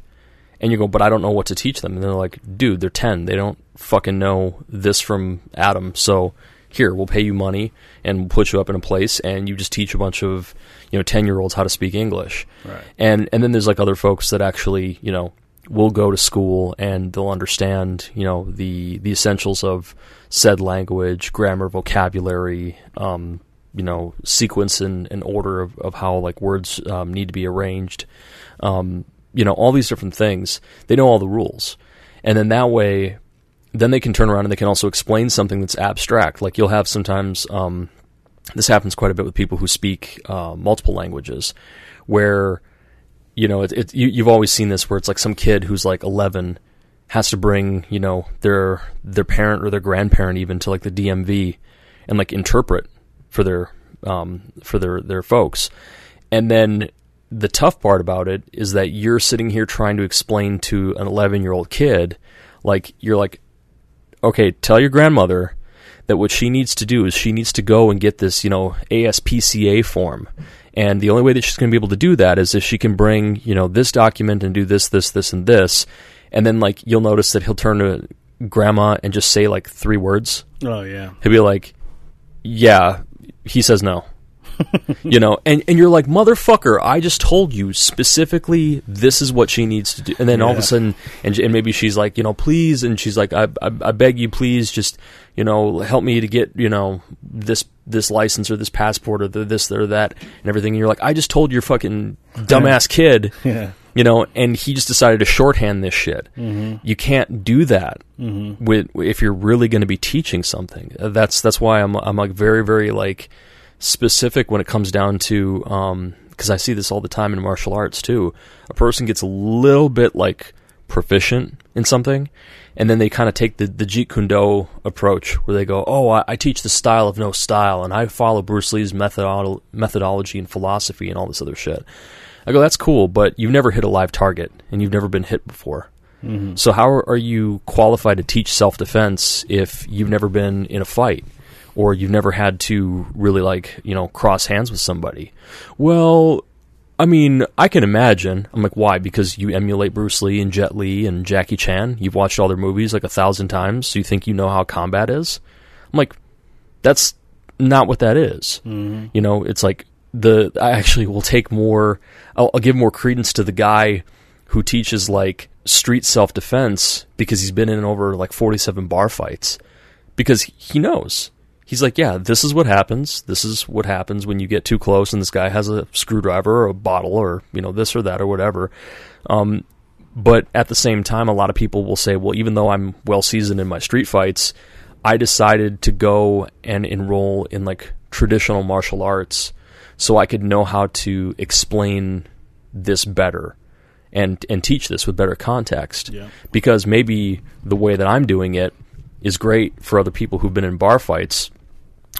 And you go, "But I don't know what to teach them." And they're like, "Dude, they're 10. They don't fucking know this from Adam. So here, we'll pay you money and we'll put you up in a place and you just teach a bunch of, you know, 10-year-olds how to speak English." Right. And and then there's like other folks that actually, you know, will go to school and they'll understand, you know, the the essentials of said language, grammar, vocabulary, um, you know, sequence and, and order of, of how like words um, need to be arranged. Um, you know, all these different things. They know all the rules. And then that way then they can turn around and they can also explain something that's abstract. Like you'll have sometimes um, this happens quite a bit with people who speak uh, multiple languages, where you know it, it, you, you've always seen this where it's like some kid who's like 11 has to bring you know their their parent or their grandparent even to like the DMV and like interpret for their um, for their their folks, and then the tough part about it is that you're sitting here trying to explain to an 11 year old kid like you're like okay tell your grandmother that what she needs to do is she needs to go and get this you know ASPCA form. And the only way that she's going to be able to do that is if she can bring you know this document and do this this this and this. And then like you'll notice that he'll turn to grandma and just say like three words. Oh yeah. he'll be like yeah he says no *laughs* you know and and you're like motherfucker i just told you specifically this is what she needs to do and then all of a sudden and, and maybe she's like you know please and she's like I, I i beg you please just you know help me to get you know this this license or this passport or the, this or that and everything and you're like i just told your fucking dumbass kid *laughs* Yeah. you know and he just decided to shorthand this shit Mm-hmm. you can't do that Mm-hmm. with if you're really going to be teaching something. That's that's why I'm I'm like very very like specific when it comes down to um because I see this all the time in martial arts too. A person gets a little bit like proficient in something, and then they kind of take the the Jeet Kune Do approach, where they go, "Oh, I, I teach the style of no style, and I follow Bruce Lee's methodolo- methodology and philosophy and all this other shit." I go, "That's cool, but you've never hit a live target, and you've never been hit before." Mm-hmm. So how are you qualified to teach self defense if you've never been in a fight? Or you've never had to really like, you know, cross hands with somebody. Well, I mean, I can imagine. I'm like, why? Because you emulate Bruce Lee and Jet Li and Jackie Chan. You've watched all their movies like a thousand times, so you think you know how combat is. I'm like, that's not what that is. Mm-hmm. You know, it's like the I actually will take more. I'll, I'll give more credence to the guy who teaches like street self defense because he's been in over like 47 bar fights because he knows. He's like, yeah, this is what happens. This is what happens when you get too close and this guy has a screwdriver or a bottle or, you know, this or that or whatever. Um, but at the same time, a lot of people will say, well, even though I'm well seasoned in my street fights, I decided to go and enroll in like traditional martial arts so I could know how to explain this better and and teach this with better context Yeah. because maybe the way that I'm doing it is great for other people who've been in bar fights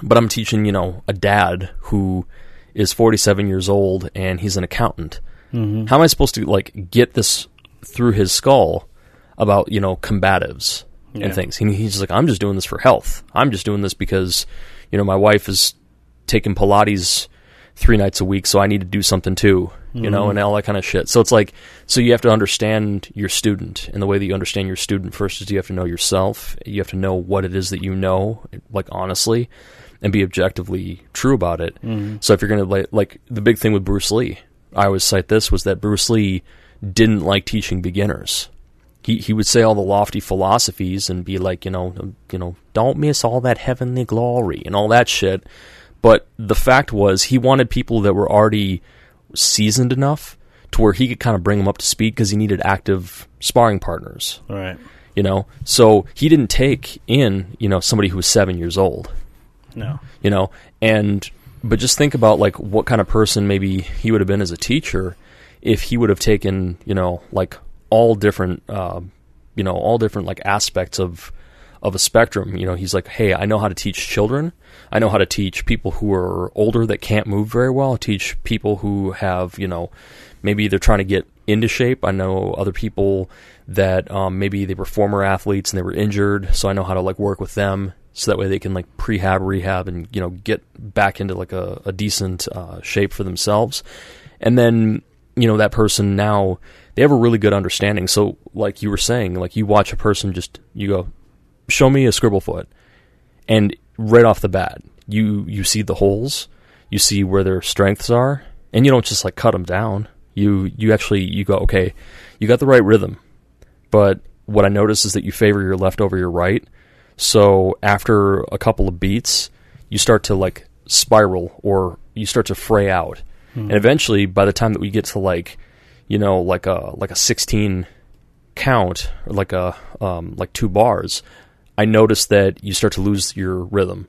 but I'm teaching you know a dad who is 47 years old and he's an accountant. Mm-hmm. how am I supposed to like get this through his skull about you know combatives Yeah. and things? And he's like I'm just doing this for health. I'm just doing this because you know my wife is taking Pilates three nights a week so I need to do something too you know Mhm. and all that kind of shit. So it's like so you have to understand your student. And the way that you understand your student first is you have to know yourself. You have to know what it is that you know like honestly and be objectively true about it Mm-hmm. so if you're gonna like, like the big thing with Bruce Lee, I always cite this was that Bruce Lee didn't like teaching beginners. He he would say all the lofty philosophies and be like, you know, you know, don't miss all that heavenly glory and all that shit. But the fact was, he wanted people that were already seasoned enough to where he could kind of bring them up to speed because he needed active sparring partners. All right. You know, so he didn't take in you know somebody who was seven years old No. you know? And but just think about like what kind of person maybe he would have been as a teacher if he would have taken you know like all different uh, you know all different like aspects of of a spectrum. You know he's like hey i know how to teach children. I know how to teach people who are older that can't move very well. Teach people who have you know maybe they're trying to get into shape. I know other people that um, maybe they were former athletes and they were injured so i know how to like work with them so that way they can like prehab rehab and you know get back into like a, a decent uh, shape for themselves. And then you know that person now they have a really good understanding. So like you were saying like you watch a person just you go show me a scribble foot. And right off the bat you you see the holes you see where their strengths are and you don't just like cut them down. You you actually you go okay you got the right rhythm but what i notice is that you favor your left over your right so after a couple of beats you start to like spiral or you start to fray out. And eventually by the time that we get to like you know like a like a 16 count or like a um, like two bars i notice that you start to lose your rhythm.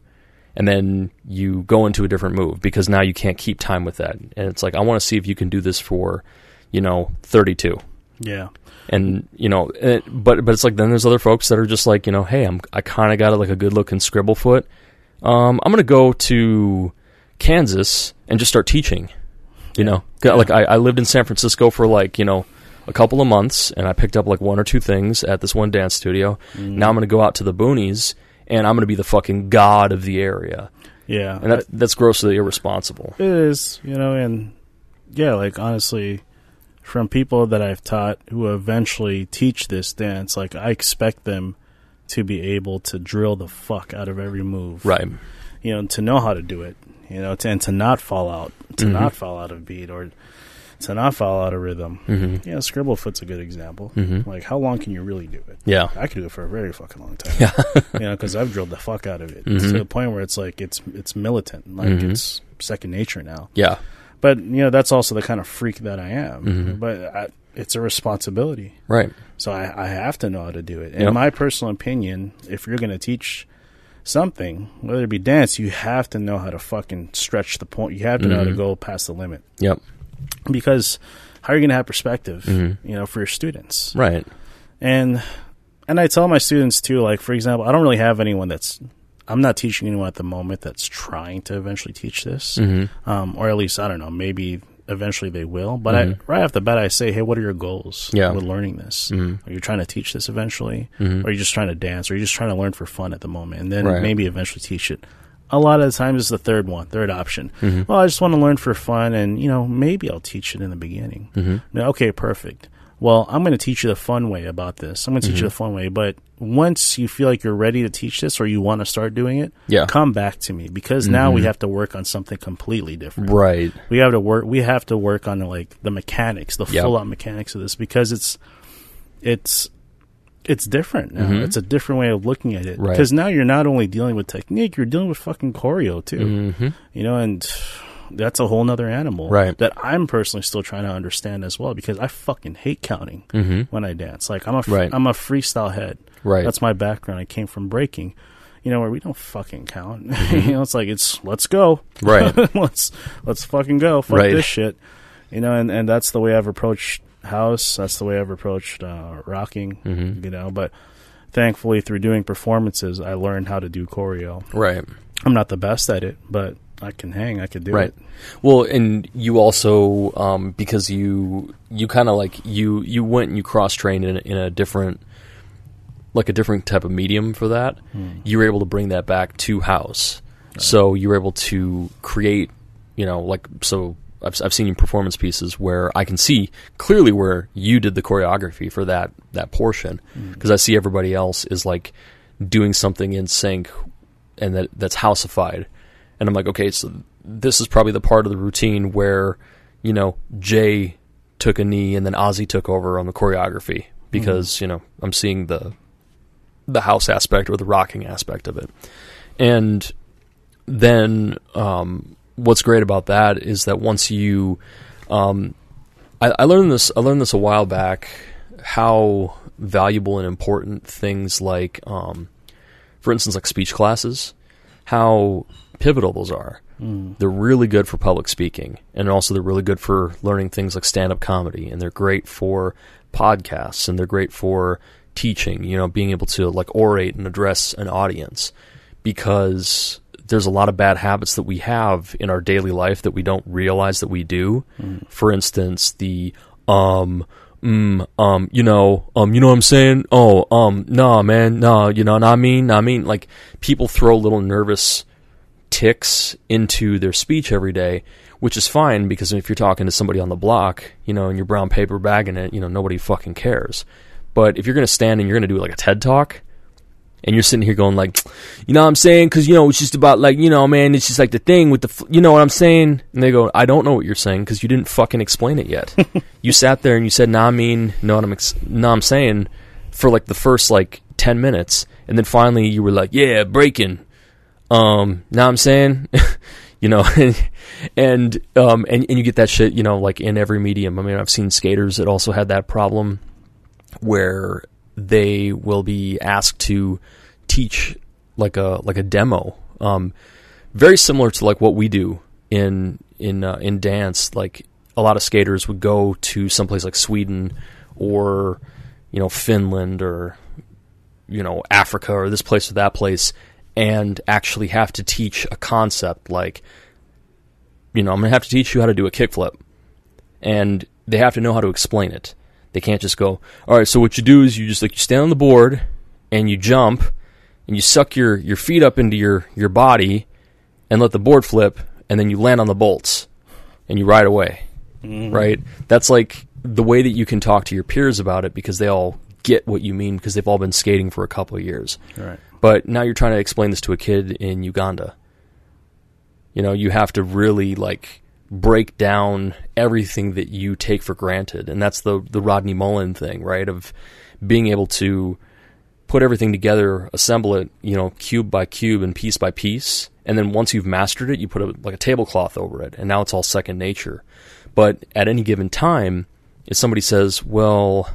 And then you go into a different move because now you can't keep time with that. And it's like i want to see if you can do this for you know 32 Yeah. And you know it, but but it's like then there's other folks that are just like you know hey i'm i kind of got like a good looking scribble foot um i'm gonna go to kansas and just start teaching you know Yeah. like I, I lived in san francisco for like you know a couple of months and i picked up like one or two things at this one dance studio Mm-hmm. now i'm gonna go out to the boonies and i'm gonna be the fucking god of the area Yeah. and that, that's grossly irresponsible It is, you know, and yeah, like honestly, from people that I've taught who eventually teach this dance, like I expect them to be able to drill the fuck out of every move. right You know, to know how to do it. You know, to, and to not fall out, to Mhm. not fall out of beat or to not fall out of rhythm. hmm Yeah, Scribblefoot's a good example. hmm Like, how long can you really do it? yeah I could do it for a very fucking long time. yeah *laughs* you know, because I've drilled the fuck out of it Mhm. to the point where it's like it's it's militant, like Mhm. it's second nature now. yeah But you know, that's also the kind of freak that I am. Mhm. But I, it's a responsibility, right so I, I have to know how to do it. In Yep. my personal opinion, if you're going to teach something, whether it be dance, you have to know how to fucking stretch the point. You have to know how to Mhm. go past the limit yep because how are you going to have perspective, Mhm. you know, for your students? right and and I tell my students too. Like for example, I don't really have anyone that's I'm not teaching anyone at the moment that's trying to eventually teach this, Mm-hmm. um, or at least I don't know. Maybe eventually they will. But I, right off the bat, I say, hey, what are your goals Yeah. with learning this? Mhm. Are you trying to teach this eventually, Mhm. or are you just trying to dance, or are you just trying to learn for fun at the moment, and then Right. maybe eventually teach it? A lot of the times, it's the third one, third option. Mm-hmm. Well, I just want to learn for fun, and you know, maybe I'll teach it in the beginning. Mm-hmm. Okay, perfect. Well, I'm going to teach you the fun way about this. I'm going to teach you Mm-hmm. the fun way. But once you feel like you're ready to teach this or you want to start doing it, Yeah. come back to me because now Mm-hmm. we have to work on something completely different. Right. We have to work. We have to work on like the mechanics, the Yep. full out mechanics of this because it's it's it's different now. Mhm. It's a different way of looking at it Right. because now you're not only dealing with technique, you're dealing with fucking choreo too Mm-hmm. you know, and that's a whole nother animal Right. that I'm personally still trying to understand as well because I fucking hate counting Mm-hmm. when I dance. Like I'm a fr- Right. I'm a freestyle head. Right. That's my background. I came from breaking. You know where we don't fucking count. *laughs* you know, it's like it's let's go. Right. *laughs* let's let's fucking go. Fuck Right. this shit. You know, and and that's the way I've approached house. That's the way I've approached uh, rocking. Mhm. You know, but thankfully through doing performances, I learned how to do choreo. Right. I'm not the best at it, but I can hang. I could do Right. it. Well, and you also um, because you you kind of like you you went and you cross trained in, a- in a different like a different type of medium for that. You were able to bring that back to house, so you were able to create. You know, like so. I've, I've seen your performance pieces where I can see clearly where you did the choreography for that that portion because I see everybody else is like doing something in sync and that that's houseified and I'm like, okay, so this is probably the part of the routine where, you know, Jay took a knee and then Ozzy took over on the choreography because you know I'm seeing the the house aspect or the rocking aspect of it, and then um, what's great about that is that once you, um, I, I learned this I learned this a while back how valuable and important things like, um, for instance, like speech classes, how pivotal those are. They're really good for public speaking, and also they're really good for learning things like stand up comedy, and they're great for podcasts, and they're great for teaching, you know, being able to like orate and address an audience because there's a lot of bad habits that we have in our daily life that we don't realize that we do. For instance, the um mm, um you know um you know what I'm saying? Oh, um nah man, nah, you know, nah I mean, nah I mean like people throw little nervous ticks into their speech every day, which is fine because if you're talking to somebody on the block, you know, and you're brown paper bagging it, you know, nobody fucking cares. But if you're going to stand and you're going to do like a TED talk, and you're sitting here going like, you know what I'm saying? Because you know it's just about like you know man, it's just like the thing with the f- you know what I'm saying? And they go, I don't know what you're saying because you didn't fucking explain it yet. *laughs* you sat there and you said, Nah, I mean, know what I'm ex- nah, I'm saying for like the first like ten minutes, and then finally you were like, yeah, breaking. Um, now I'm saying, *laughs* you know, *laughs* and um, and and you get that shit, you know, like in every medium. I mean, I've seen skaters that also had that problem where they will be asked to teach like a like a demo, um, very similar to like what we do in in uh, in dance. Like a lot of skaters would go to someplace like Sweden or you know Finland or you know Africa or this place or that place and actually have to teach a concept like you know I'm going to have to teach you how to do a kickflip and they have to know how to explain it. They can't just go, "All right, so what you do is you just like you stand on the board and you jump and you suck your your feet up into your your body and let the board flip and then you land on the bolts and you ride away." Mm-hmm. Right? That's like the way that you can talk to your peers about it because they all get what you mean because they've all been skating for a couple of years. Right. But now you're trying to explain this to a kid in Uganda. You know, you have to really like break down everything that you take for granted, and that's the the Rodney Mullen thing, right? Of being able to put everything together, assemble it, you know, cube by cube and piece by piece, and then once you've mastered it, you put a, like a tablecloth over it, and now it's all second nature. But at any given time, if somebody says, "Well,"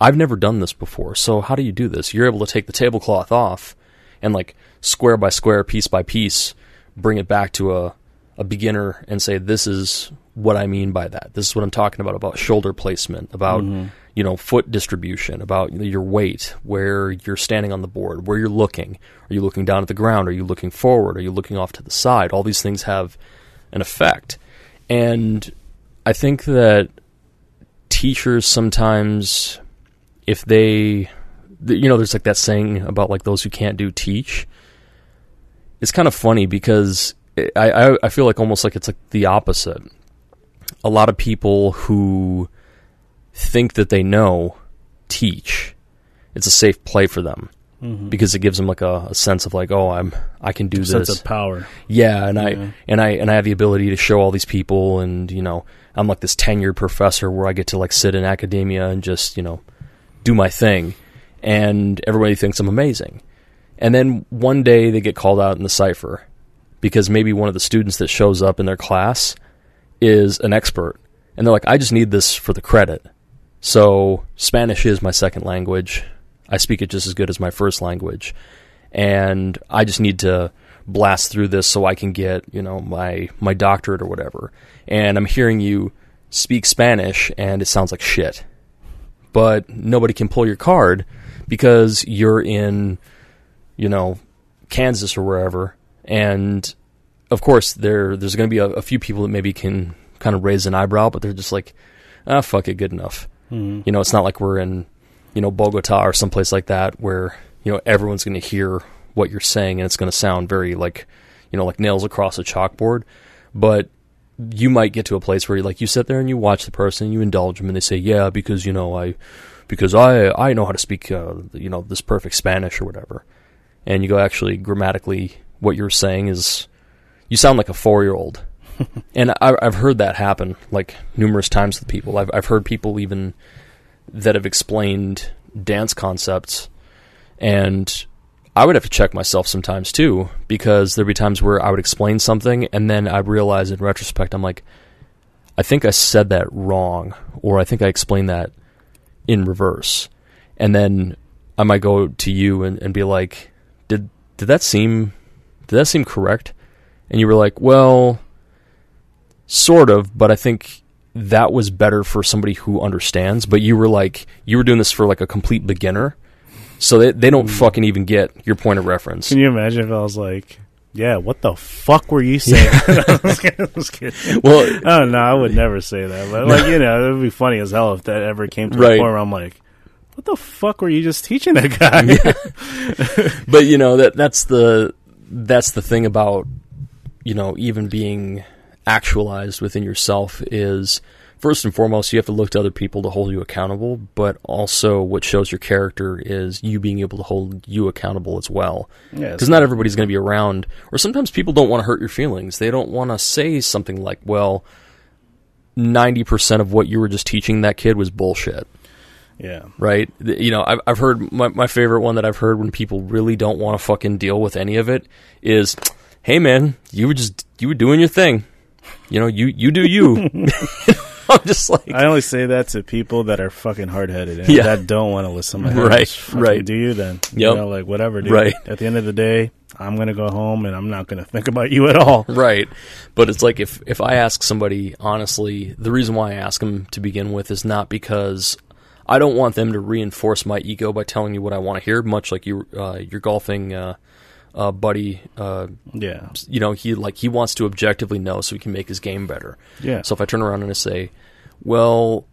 I've never done this before. So how do you do this? You're able to take the tablecloth off and like square by square, piece by piece, bring it back to a, a beginner and say, this is what I mean by that. This is what I'm talking about about shoulder placement, about mm-hmm. you know foot distribution, about your weight, where you're standing on the board, where you're looking. Are you looking down at the ground? Are you looking forward? Are you looking off to the side? All these things have an effect. And I think that teachers sometimes if they you know there's like that saying about like those who can't do teach. It's kind of funny because I, I I feel like almost like it's like the opposite. A lot of people who think that they know teach. It's a safe play for them mm-hmm. because it gives them like a, a sense of like oh I'm I can do sense this. of power. yeah, and I and I and I have the ability to show all these people, and you know, I'm like this tenured professor where I get to like sit in academia and just you know do my thing, and everybody thinks I'm amazing. And then one day they get called out in the cipher because maybe one of the students that shows up in their class is an expert, and they're like, I just need this for the credit. So Spanish is my second language. I speak it just as good as my first language, and I just need to blast through this so I can get you know my my doctorate or whatever. And I'm hearing you speak Spanish, and it sounds like shit. But nobody can pull your card because you're in, you know, Kansas or wherever, and of course there there's going to be a, a few people that maybe can kind of raise an eyebrow, but they're just like, ah, fuck it, good enough. Mhm. You know, it's not like we're in, you know, Bogota or someplace like that where you know everyone's going to hear what you're saying and it's going to sound very like, you know, like nails across a chalkboard. But you might get to a place where you like you sit there and you watch the person, and you indulge them, and they say, yeah, because you know I, because I I know how to speak, uh, you know, this perfect Spanish or whatever, and you go actually grammatically what you're saying is, you sound like a four year old. *laughs* and I, I've heard that happen like numerous times with people. I've I've heard people even that have explained dance concepts, and I would have to check myself sometimes too because there'd be times where I would explain something and then I realize in retrospect I'm like, I think I said that wrong, or I think I explained that in reverse, and then I might go to you and, and be like, did did that seem did that seem correct? And you were like, well, sort of, but I think that was better for somebody who understands. But you were like, you were doing this for like a complete beginner, so they they don't hmm. fucking even get your point of reference. Can you imagine if I was like, "Yeah, what the fuck were you saying?" *laughs* *laughs* I was kidding, I was kidding. Well, Oh no, I would never say that. But like you know, it would be funny as hell if that ever came to Right. a point where I'm like, "What the fuck were you just teaching that guy?" *laughs* but you know that that's the that's the thing about you know even being actualized within yourself is first and foremost you have to look to other people to hold you accountable but also what shows your character is you being able to hold you accountable as well. Yeah, because not everybody's going to be around or sometimes people don't want to hurt your feelings. They don't want to say something like well 90% of what you were just teaching that kid was bullshit. Yeah, right? You know, I've, I've heard my, my favorite one that I've heard when people really don't want to fucking deal with any of it is, "Hey man, you were just you were doing your thing, you know, you you do you." *laughs* *laughs* I'm just like, I only say that to people that are fucking hard headed and Yeah. that don't want to listen. To my Right, right. Do you then? You Yep. know, like whatever. Dude. Right. At the end of the day, I'm gonna go home and I'm not gonna think about you at all. right, but it's like if if I ask somebody honestly, the reason why I ask them to begin with is not because I don't want them to reinforce my ego by telling you what I want to hear, much like you uh, your golfing uh, uh, buddy. Uh, Yeah. you know, he like he wants to objectively know so he can make his game better. Yeah. So if I turn around and I say, "Well,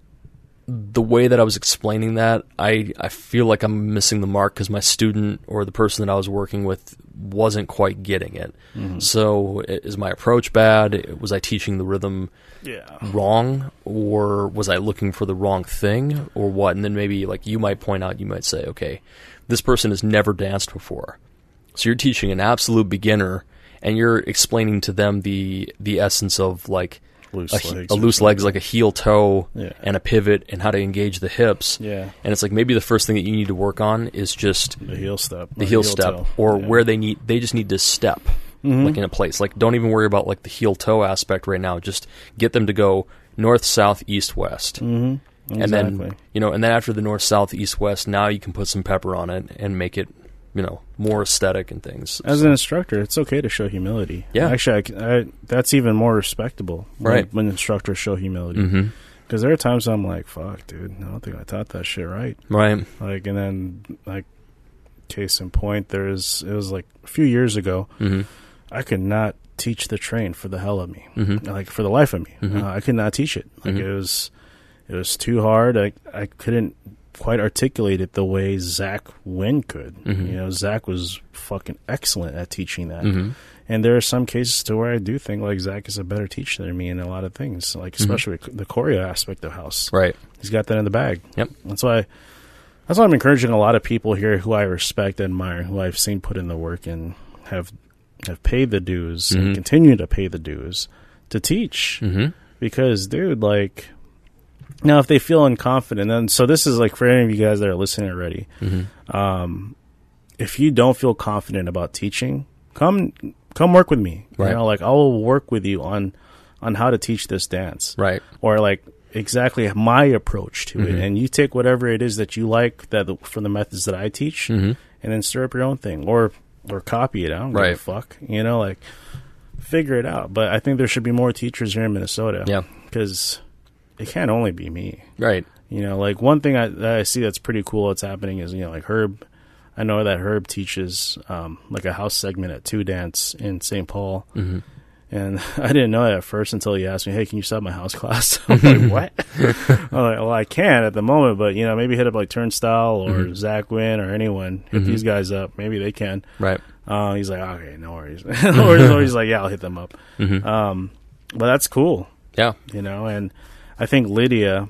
the way that I was explaining that, I I feel like I'm missing the mark because my student or the person that I was working with wasn't quite getting it. So is my approach bad? Was I teaching the rhythm yeah. wrong, or was I looking for the wrong thing, or what? And then maybe like you might point out, you might say, okay, this person has never danced before, so you're teaching an absolute beginner, and you're explaining to them the the essence of like Loose a, legs a loose legs, like a heel toe Yeah. and a pivot, and how to engage the hips. Yeah. And it's like maybe the first thing that you need to work on is just The heel step. the or heel step, toe. or Yeah. Mm-hmm. where they need they just need to step like in a place. Like don't even worry about like the heel toe aspect right now. Just get them to go north, south, east, west. Mhm. And then you know, and then after the north, south, east, west, now you can put some pepper on it and make it you know more aesthetic and things. As So- an instructor, it's okay to show humility. Yeah. actually, I I that's even more respectable. when- Right. when, instructors show humility, because there are times I'm like, "Fuck, dude, I don't think I taught that shit right." right. Like, and then like, case in point, there's it was like a few years ago. hmm I could not teach the train for the hell of me, hmm like for the life of me. Mhm. Uh, I could not teach it. Like Mhm. it was, it was too hard. I I couldn't quite articulate it the way Zach Wynn could. Mhm. You know, Zach was fucking excellent at teaching that. hmm And there are some cases to where I do think like Zach is a better teacher than me in a lot of things, like Mhm. especially with the choreo aspect of house. Right. He's got that in the bag. Yep. That's why. That's why I'm encouraging a lot of people here who I respect, and admire, who I've seen put in the work and have have paid the dues and continue to pay the dues to teach. hmm Because, dude, like, now if they feel unconfident, and so this is like for any of you guys that are listening already, hmm um, if you don't feel confident about teaching, come come work with me. Right. You know, like I will work with you on on how to teach this dance, Right. or like exactly my approach to it, Mhm. and you take whatever it is that you like that from the methods that I teach, hmm and then stir up your own thing, or or copy it. I don't Right. give a fuck. You know, like figure it out. But I think there should be more teachers here in Minnesota. Yeah. because it can't only be me. Right. You know, like one thing I, that I see that's pretty cool that's happening is, you know, like Herb, I know that Herb teaches um, like a house segment at TU Dance in St. Paul. hmm And *laughs* I didn't know that at first until he asked me, hey, can you sub my house *laughs* class? *laughs* I'm like, what? I'm like, well, I can at the moment, but, you know, maybe hit up like Turnstile or Mhm. Zach Wynn or anyone. Hit Mhm. these guys up. Maybe they can. Right. Uh, he's like, okay, no worries. or, he's like, yeah, I'll hit them up. hmm Um, but that's cool yeah. you know and i think lydia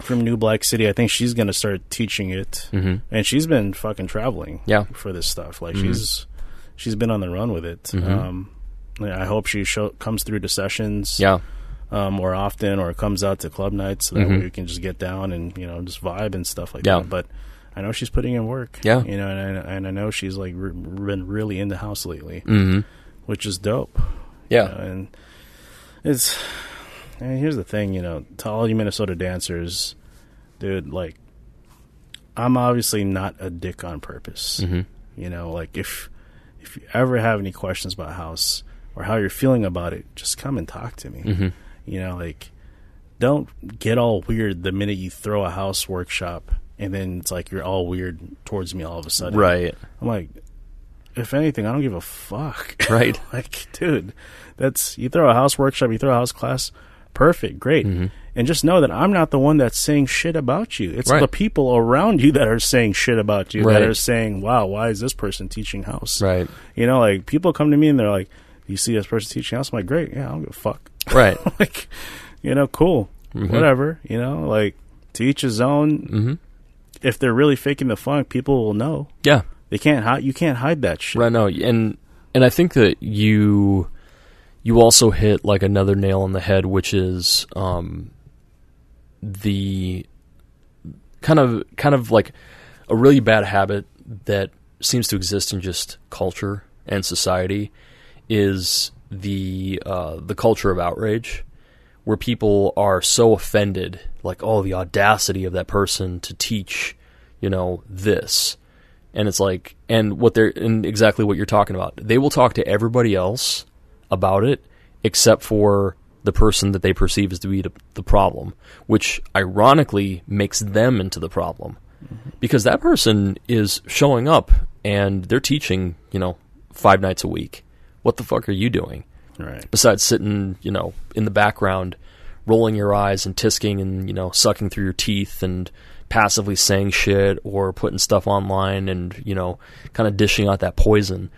from new black city i think she's going to start teaching it hmm and she's been fucking traveling Yeah. for this stuff like Mhm. she's she's been on the run with it Mhm. um i hope she show, comes through to sessions Yeah. um, more often or comes out to club nights so that Mhm. we can just get down and you know just vibe and stuff like Yeah. that but i know she's putting in work Yeah. you know and I, and I know she's like re- been really in the house lately hmm which is dope Yeah. you know, and it's and here's the thing, you know, to all you Minnesota dancers, dude, like I'm obviously not a dick on purpose. hmm You know, like if if you ever have any questions about house or how you're feeling about it, just come and talk to me. hmm You know, like don't get all weird the minute you throw a house workshop and then it's like you're all weird towards me all of a sudden. Right. I'm like if anything, I don't give a fuck. *laughs* Right. like, dude, that's you throw a house workshop, you throw a house class, perfect, great. Mhm. And just know that I'm not the one that's saying shit about you. It's Right. the people around you that are saying shit about you Right. that are saying, "Wow, why is this person teaching house?" Right. You know, like people come to me and they're like, "You see this person teaching house?" I'm like, "Great, yeah, I don't give a fuck." *laughs* Right. like, you know, cool, Mhm. whatever. You know, like to each his own. hmm If they're really faking the funk, people will know. Yeah. They can't hide. You can't hide that shit. Right. No. And and I think that you you also hit like another nail on the head, which is um the kind of kind of like a really bad habit that seems to exist in just culture and society is the uh, the culture of outrage, where people are so offended, like oh the audacity of that person to teach, you know this, and it's like and what they're and exactly what you're talking about. They will talk to everybody else about it except for the person that they perceive as to be the, problem, which ironically makes them into the problem mm-hmm. because that person is showing up and they're teaching, you know, five nights a week. What the fuck are you doing? Right. Besides sitting, you know, in the background, rolling your eyes and tisking and, you know, sucking through your teeth and passively saying shit or putting stuff online and, you know, kind of dishing out that poison.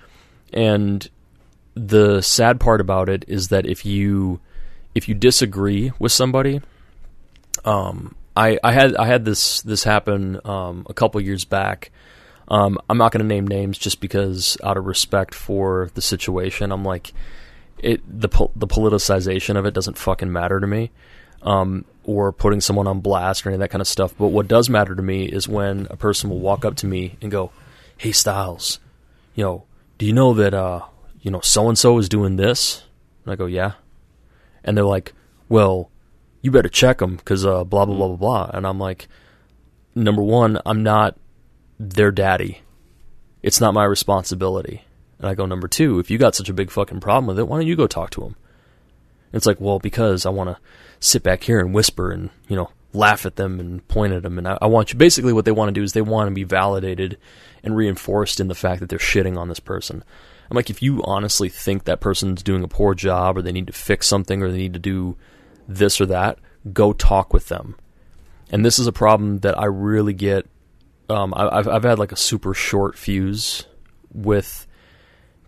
And the sad part about it is that if you if you disagree with somebody, um, I, I had I had this this happen um, a couple years back. Um, I'm not going to name names just because, out of respect for the situation, I'm like, it the po- the politicization of it doesn't fucking matter to me, um, or putting someone on blast or any of that kind of stuff. But what does matter to me is when a person will walk up to me and go, "Hey Styles, you know, do you know that uh, you know so and so is doing this?" And I go, "Yeah," and they're like, "Well." You better check them because uh, blah blah blah blah blah. And I'm like, number one, I'm not their daddy. It's not my responsibility. And I go, number two, if you got such a big fucking problem with it, why don't you go talk to him? It's like, well, because I want to sit back here and whisper and, you know, laugh at them and point at them. And I, I want you, basically, what they want to do is they want to be validated and reinforced in the fact that they're shitting on this person. I'm like, if you honestly think that person's doing a poor job or they need to fix something or they need to do this or that, go talk with them. And this is a problem that I really get. Um, I, I've, I've had like a super short fuse with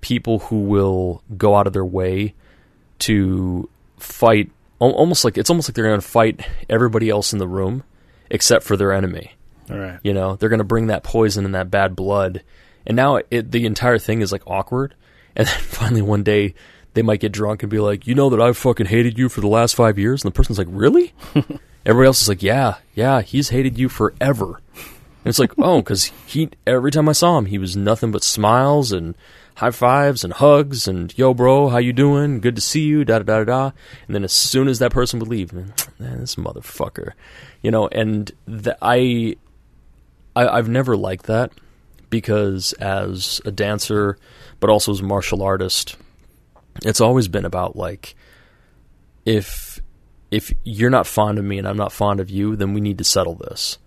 people who will go out of their way to fight almost like it's almost like they're going to fight everybody else in the room except for their enemy. All right. You know, they're going to bring that poison and that bad blood. And now it, the entire thing is like awkward. And then *laughs* finally one day they might get drunk and be like, "You know that I've fucking hated you for the last 5 years." And the person's like, "Really?" *laughs* Everybody else is like, "Yeah, yeah, he's hated you forever." And it's like, *laughs* "Oh, cuz he every time I saw him, he was nothing but smiles and high fives and hugs and yo bro, how you doing? Good to see you." Da da da da. And then as soon as that person would leave, *tsk* man, this motherfucker. You know, and the, I I, I've never liked that because as a dancer, but also as a martial artist, it's always been about like if if you're not fond of me and I'm not fond of you, then we need to settle this.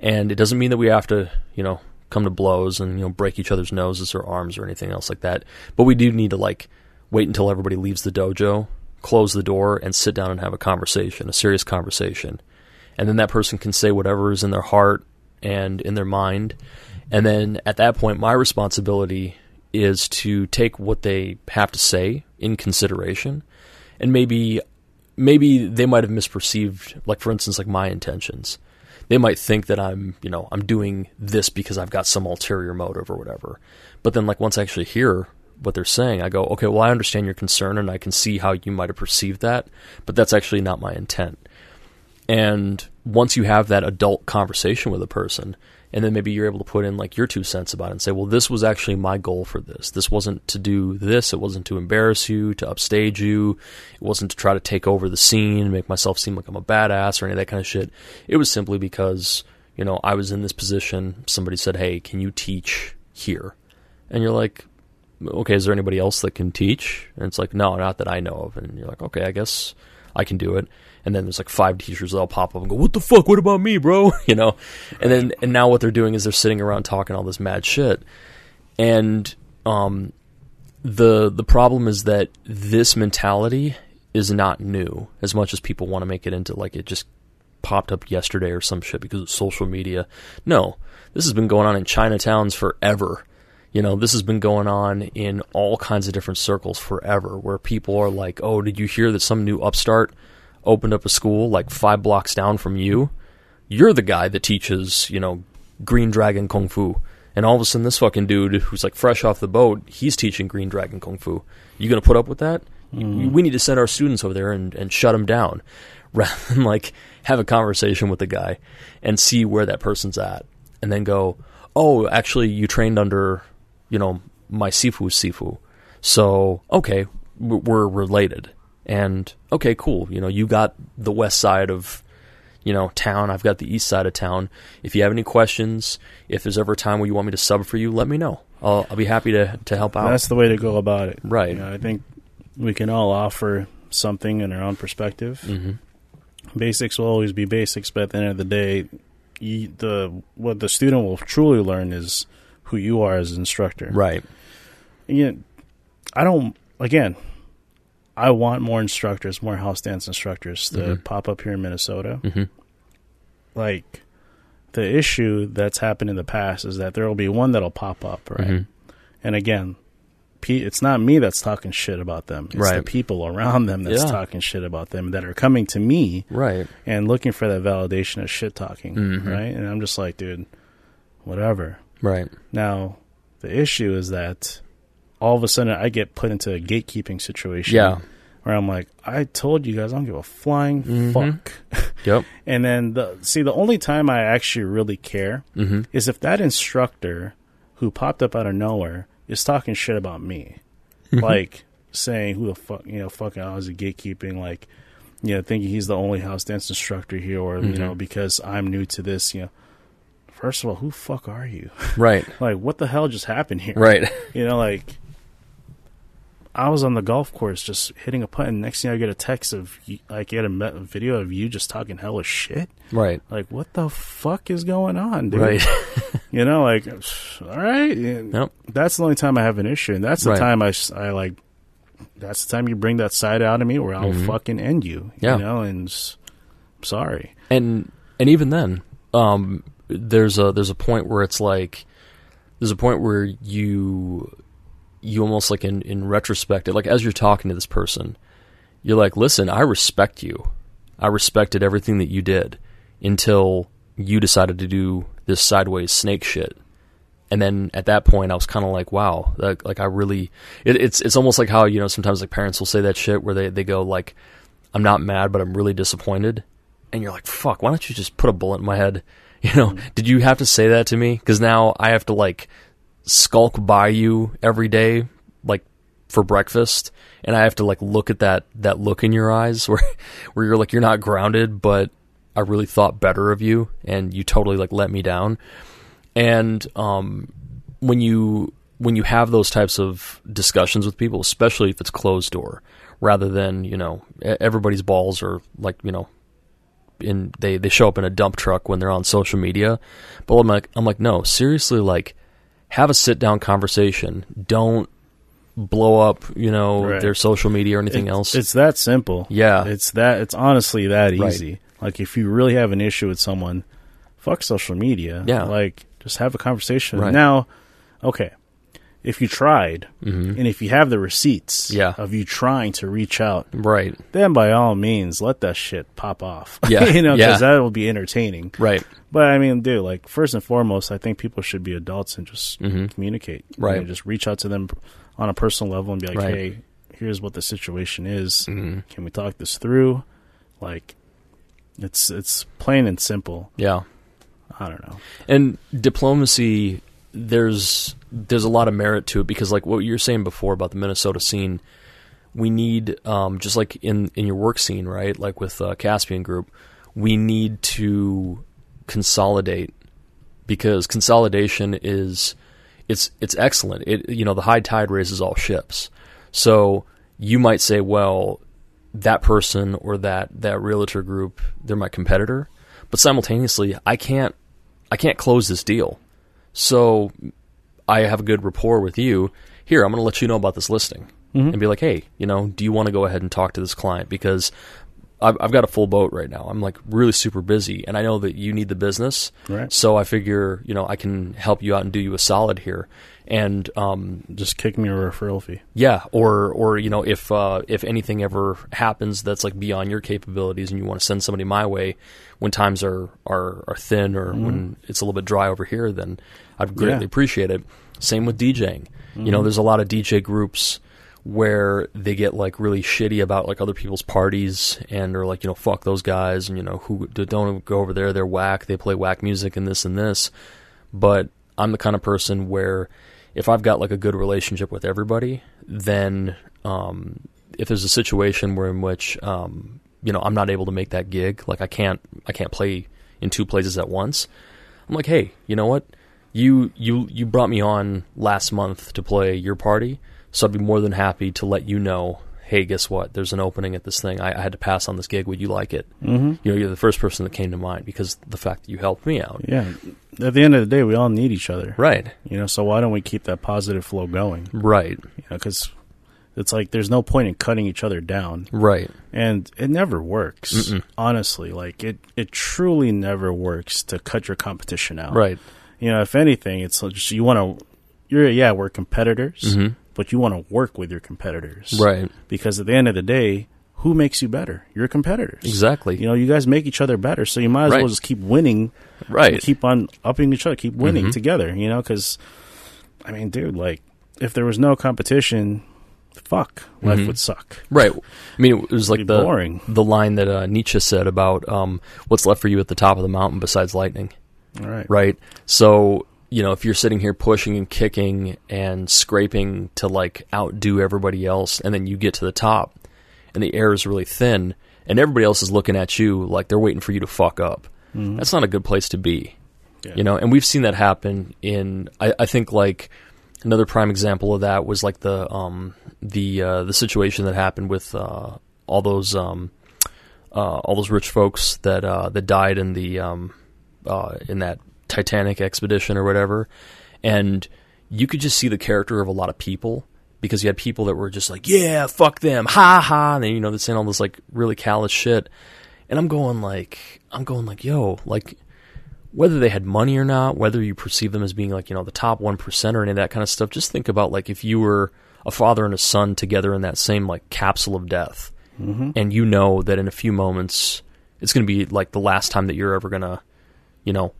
And it doesn't mean that we have to, you know, come to blows and you know break each other's noses or arms or anything else like that. But we do need to like wait until everybody leaves the dojo, close the door, and sit down and have a conversation, a serious conversation. And then that person can say whatever is in their heart and in their mind. And then at that point, my responsibility is to take what they have to say in consideration, and maybe maybe they might have misperceived, like for instance, like my intentions. They might think that I'm, you know, I'm doing this because I've got some ulterior motive or whatever. But then, like once I actually hear what they're saying, I go, okay, well, I understand your concern and I can see how you might have perceived that, but that's actually not my intent. And once you have that adult conversation with a person, and then maybe you're able to put in like your two cents about it and say, well, this was actually my goal for this. This wasn't to do this. It wasn't to embarrass you, to upstage you. It wasn't to try to take over the scene, and make myself seem like I'm a badass or any of that kind of shit. It was simply because, you know, I was in this position. Somebody said, hey, can you teach here? And you're like, okay, is there anybody else that can teach? And it's like, no, not that I know of. And you're like, okay, I guess I can do it. And then there's like five teachers that'll pop up and go, what the fuck? What about me, bro? *laughs* You know? And then, and now what they're doing is they're sitting around talking all this mad shit. And, um, the, the problem is that this mentality is not new as much as people want to make it into like it just popped up yesterday or some shit because of social media. No, this has been going on in Chinatowns forever. You know, this has been going on in all kinds of different circles forever where people are like, oh, did you hear that some new upstart opened up a school like five blocks down from you? You're the guy that teaches, you know, Green Dragon Kung Fu. And all of a sudden, this fucking dude who's like fresh off the boat, he's teaching Green Dragon Kung Fu. You gonna put up with that? Mm. We need to send our students over there and, and shut them down *laughs* rather than like have a conversation with the guy and see where that person's at and then go, oh, actually, you trained under, you know, my Sifu Sifu. So, okay, we're related. And, okay, cool. You know, you got the west side of, you know, town. I've got the east side of town. If you have any questions, if there's ever a time where you want me to sub for you, let me know. I'll, I'll be happy to, to help out. That's the way to go about it. Right. You know, I think we can all offer something in our own perspective. hmm Basics will always be basics, but at the end of the day, you, the what the student will truly learn is who you are as an instructor. Right. you know, I don't. Again, I want more instructors, more house dance instructors to Mhm. pop up here in Minnesota. hmm Like the issue that's happened in the past is that there will be one that'll pop up, right? hmm And again, it's not me that's talking shit about them. It's the Right. people around them that's Yeah. talking shit about them that are coming to me Right. and looking for that validation of shit talking, Mhm. right? And I'm just like, dude, whatever. Right. Now, the issue is that all of a sudden I get put into a gatekeeping situation. Yeah. Where I'm like, I told you guys I don't give a flying Mhm. fuck. *laughs* Yep. *laughs* And then the see the only time I actually really care hmm is if that instructor who popped up out of nowhere is talking shit about me. Mm-hmm. like saying who the fuck you know, fucking I was a gatekeeping, like you know, thinking he's the only house dance instructor here or you Mhm. know, because I'm new to this, you know. first of all, who fuck are you? Right. *laughs* like, what the hell just happened here? Right. You know, like I was on the golf course just hitting a putt, and next thing I get a text of like, get a, a video of you just talking hella shit. Right. Like, what the fuck is going on, dude? Right. *laughs* You know, like, *sighs* all right. Yep. That's the only time I have an issue, and that's the Right. time I like. That's the time you bring that side out of me, where I'll fucking end you. Mm-hmm. Yeah. You know, and s- sorry. and and even then, um, there's a there's a point where it's like there's a point where you you almost like in in retrospect, like as you're talking to this person, you're like, listen, I respect you. I respected everything that you did until you decided to do this sideways snake shit. And then at that point, I was kind of like, wow, like, like I really, it, it's it's almost like how you know sometimes like parents will say that shit where they they go like, I'm not mad, but I'm really disappointed, and you're like, fuck, why don't you just put a bullet in my head? *laughs* You know, mm-hmm. did you have to say that to me? Because now I have to like skulk by you every day, like for breakfast, and I have to like look at that that look in your eyes *laughs* where where you're like you're not grounded, but I really thought better of you, and you totally like let me down. And um, when you when you have those types of discussions with people, especially if it's closed door, rather than you know everybody's balls are like you know in they they show up in a dump truck when they're on social media. But I'm like I'm like no seriously like have a sit down conversation. Don't blow up you know Right. their social media or anything it's, else. It's that simple. Yeah. It's that. It's honestly that Right. easy. Like if you really have an issue with someone, fuck social media. Yeah. Like just have a conversation. Right. Now, okay. If you tried, and if you have the receipts Mm-hmm. Yeah. of you trying to reach out, right. then by all means, let that shit pop off. *laughs* Yeah. you know, Yeah. because that will be entertaining. Right. But I mean, dude, like first and foremost, I think people should be adults and just communicate. Mm-hmm. Right. know, just reach out to them on a personal level and be like, Right. "Hey, here's what the situation is. Mm-hmm. Can we talk this through?" Like, it's it's plain and simple. Yeah. I don't know. And diplomacy, there's there's a lot of merit to it because, like what you were saying before about the Minnesota scene, we need um, just like in in your work scene, right? Like with uh, Caspian Group, we need to consolidate because consolidation is it's it's excellent. It you know the high tide raises all ships. So you might say, well, that person or that that realtor group, they're my competitor, but simultaneously, I can't I can't close this deal. So I have a good rapport with you. Here, I'm going to let you know about this listing and be like, hey, you know, do you want to go ahead and talk to this client because I've, I've got a full boat right now. I'm like really super busy, and I know that you need the business. Right. So I figure, you know, I can help you out and do you a solid here. And um, Just kick me a referral fee. yeah, or or you know, if uh, if anything ever happens that's like beyond your capabilities, and you want to send somebody my way when times are are, are thin or when it's a little bit dry over here, then I'd greatly Yeah. appreciate it. Same with DJing. You know, there's a lot of DJ groups where they get like really shitty about like other people's parties and are like you know fuck those guys and you know who don't go over there they're whack they play whack music and this and this but I'm the kind of person where if I've got like a good relationship with everybody, then um, if there's a situation where in which um, you know I'm not able to make that gig, like I can't I can't play in two places at once, I'm like, hey, you know what? You you you brought me on last month to play your party, so I'd be more than happy to let you know. Hey, guess what? There's an opening at this thing. I, I had to pass on this gig. Would you like it? Mm-hmm. You know, you're the first person that came to mind because the fact that you helped me out. Yeah. At the end of the day, we all need each other. Right. You know, so why don't we keep that positive flow going? Right. You know, because it's like there's no point in cutting each other down. Right. and it never works honestly like it it truly never works to cut your competition out Right. You know if anything it's just you want to you're yeah we're competitors but you want to work with your competitors Mm-hmm. Right. because at the end of the day who makes you better your competitors Exactly. you know you guys make each other better so you might as Right. well just keep winning Right. keep on upping each other keep winning Mm-hmm. together you know because i mean dude like if there was no competition fuck life would suck Right. I mean, it was like the boring. the line that uh, Nietzsche said about um, what's left for you at the top of the mountain besides lightning. Right Right. So you know, if you're sitting here pushing and kicking and scraping to like outdo everybody else, and then you get to the top, and the air is really thin, and everybody else is looking at you like they're waiting for you to fuck up. That's not a good place to be. Yeah. You know, and we've seen that happen in. I, I think like another prime example of that was like the um the uh, the situation that happened with uh, all those um uh, all those rich folks that uh, that died in the um uh, in that Titanic expedition or whatever, and you could just see the character of a lot of people because you had people that were just like, yeah, fuck them, ha ha, and then, you know they're saying all this like really callous shit, and I'm going like, I'm going like, yo, like whether they had money or not, whether you perceive them as being like, you know, the top 1% or any of that kind of stuff, just think about like if you were a father and a son together in that same like capsule of death, Mm-hmm. and you know that in a few moments it's going to be like the last time that you're ever going to, you know,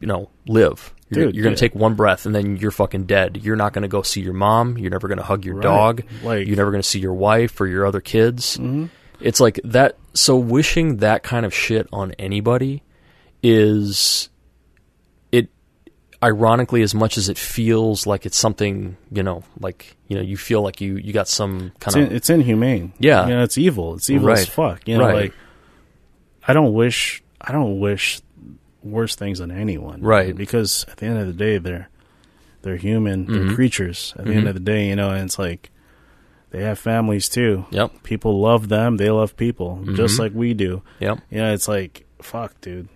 you know, live. You're, Dude, you're yeah. to take one breath and then you're fucking dead. You're not going to go see your mom. You're never going to hug your Right. dog. Like- you're never going to see your wife or your other kids. Mm-hmm. It's like that. So wishing that kind of shit on anybody is it. Ironically, as much as it feels like it's something, you know, like you know, you feel like you you got some It's, kind in, of it's inhumane. Yeah. you know, it's evil. It's evil as fuck. You know, Right. like I don't wish I don't wish worse things than anyone. Right. Because at the end of the day, they're they're human. They're creatures. At the end Mhm. of the day, you know, and it's like they have families too. yep, People love them. They love people just Mhm. like we do. yep, You know, it's like fuck, dude.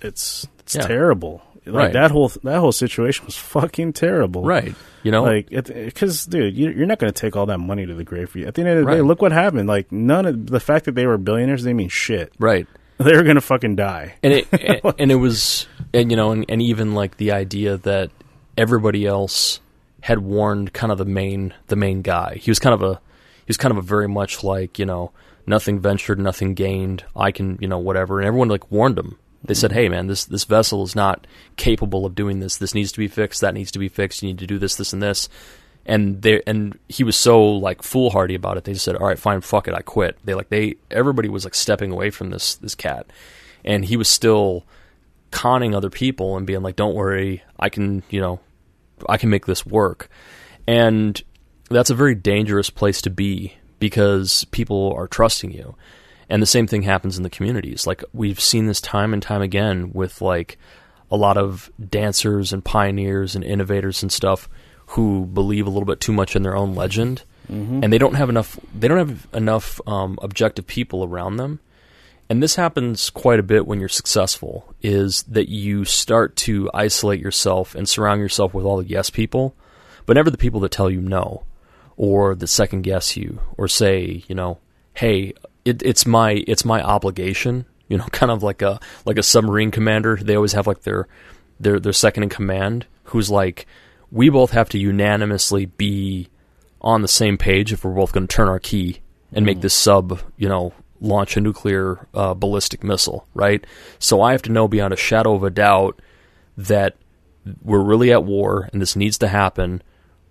It's it's Yeah. terrible. Like Right. that whole that whole situation was fucking terrible. right. You know, Like, because dude, you, you're not going to take all that money to the grave for you. At the end of the day, look what happened. Like, none of the fact that they were billionaires, they mean shit. right. *laughs* They were going to fucking die. and it *laughs* and, and it was and you know and, and even like the idea that everybody else had warned kind of the main the main guy. He was kind of a he was kind of a very much like you know nothing ventured nothing gained. I can you know whatever. And everyone like warned him. They said hey man this this vessel is not capable of doing this. This needs to be fixed. That needs to be fixed. You need to do this this and this and they and he was so like foolhardy about it. They just said, "All right, fine, fuck it, I quit." They like they everybody was like stepping away from this this cat, and he was still conning other people and being like, "Don't worry, I can you know, I can make this work," and that's a very dangerous place to be because people are trusting you. And the same thing happens in the communities. Like we've seen this time and time again with like a lot of dancers and pioneers and innovators and stuff who believe a little bit too much in their own legend. And they don't have enough they don't have enough um, objective people around them. And this happens quite a bit when you're successful is that you start to isolate yourself and surround yourself with all the yes people but never the people that tell you no or that second guess you or say you know hey it, it's my it's my obligation you know *laughs* kind of like a like a submarine commander. They always have like their their their second in command who's like we both have to unanimously be on the same page if we're both going to turn our key and make this sub, you know, launch a nuclear uh, ballistic missile, right? So I have to know beyond a shadow of a doubt that we're really at war and this needs to happen.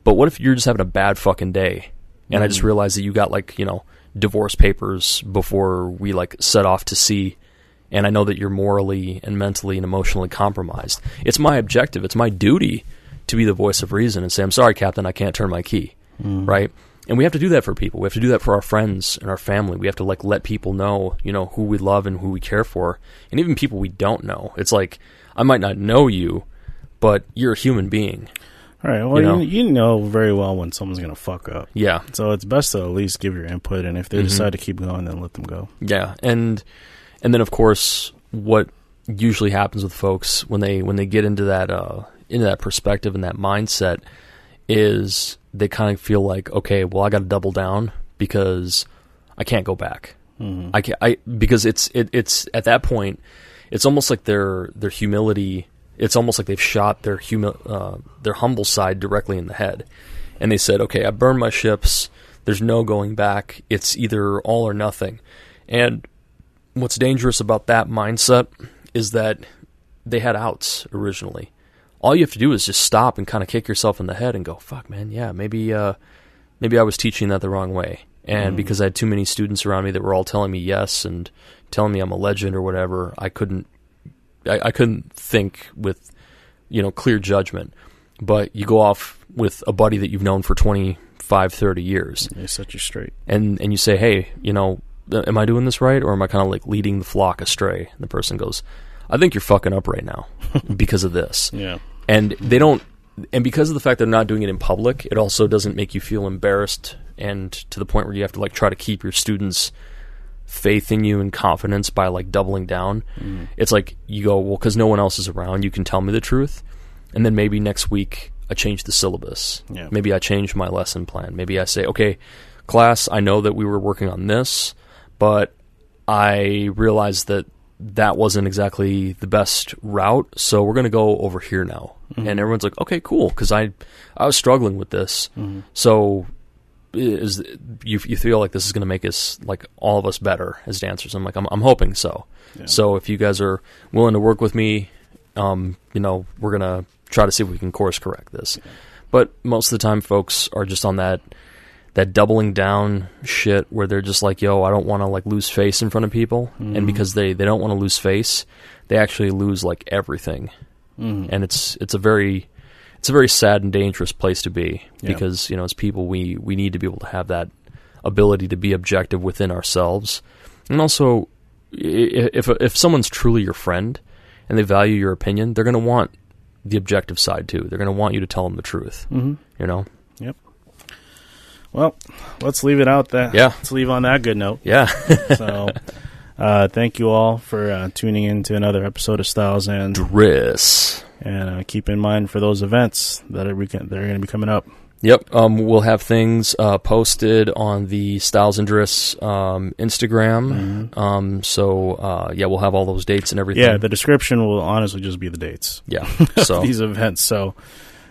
But what if you're just having a bad fucking day? And I just realized that you got like, you know, divorce papers before we like set off to sea. And I know that you're morally and mentally and emotionally compromised. It's my objective. It's my duty to be the voice of reason and say, I'm sorry, Captain, I can't turn my key. Right? And we have to do that for people. We have to do that for our friends and our family. We have to like let people know, you know, who we love and who we care for. And even people we don't know. It's like I might not know you, but you're a human being. All right. Well, You you know? know, you, know very well when someone's going to fuck up. Yeah. So it's best to at least give your input. And if they Mhm. decide to keep going, then let them go. Yeah, and and then of course what usually happens with folks when they when they get into that uh, into that perspective and that mindset is they kind of feel like okay, well I got to double down because I can't go back. Mhm. I can I because it's it, it's at that point it's almost like their their humility it's almost like they've shot their humi- uh, their humble side directly in the head. And they said okay I burned my ships. There's no going back. It's either all or nothing. And what's dangerous about that mindset is that they had outs originally all you have to do is just stop and kind of kick yourself in the head and go fuck man yeah maybe uh maybe I was teaching that the wrong way. And because I had too many students around me that were all telling me yes and telling me I'm a legend or whatever, I couldn't I, I couldn't think with you know clear judgment. But you go off with a buddy that you've known for 25, 30 years They set you straight. and and you say, "Hey, you know, am I doing this right or am I kind of like leading the flock astray?" And the person goes, I think you're fucking up right now *laughs* because of this. Yeah. And they don't, and because of the fact they're not doing it in public, it also doesn't make you feel embarrassed and to the point where you have to like try to keep your students' faith in you and confidence by like doubling down. Mm-hmm. It's like you go, well, because no one else is around, you can tell me the truth. And then maybe next week I change the syllabus. Yeah. Maybe I change my lesson plan. Maybe I say, okay, class, I know that we were working on this, but I realized that that wasn't exactly the best route, so we're going to go over here now. And everyone's like, okay, cool, because I I was struggling with this. So is you you feel like this is going to make us like all of us better as dancers? I'm like, I'm I'm hoping so. Yeah. So if you guys are willing to work with me, um, you know, we're gonna try to see if we can course correct this. But most of the time, folks are just on that that doubling down shit where they're just like, "Yo, I don't want to like lose face in front of people," and because they they don't want to lose face, they actually lose like everything, Mm-hmm. and it's it's a very it's a very sad and dangerous place to be Yeah. because you know as people we we need to be able to have that ability to be objective within ourselves, and also if if someone's truly your friend and they value your opinion, they're going to want the objective side too. They're going to want you to tell them the truth. Mm-hmm. You know? Well, let's leave it out that. Yeah. Let's leave on that good note. Yeah. *laughs* So, uh, thank you all for uh, tuning in to another episode of Styles and Dris. and uh, keep in mind for those events that are that are going to be coming up. Yep. Um, we'll have things uh, posted on the Styles and Dris um, Instagram. Um, so uh, yeah, we'll have all those dates and everything. Yeah, the description will honestly just be the dates. yeah. *laughs* So these events. So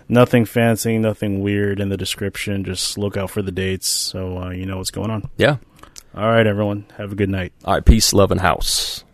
nothing fancy, nothing weird in the description. Just look out for the dates so uh, you know what's going on. Yeah. All right, everyone. Have a good night. All right. Peace, love, and house.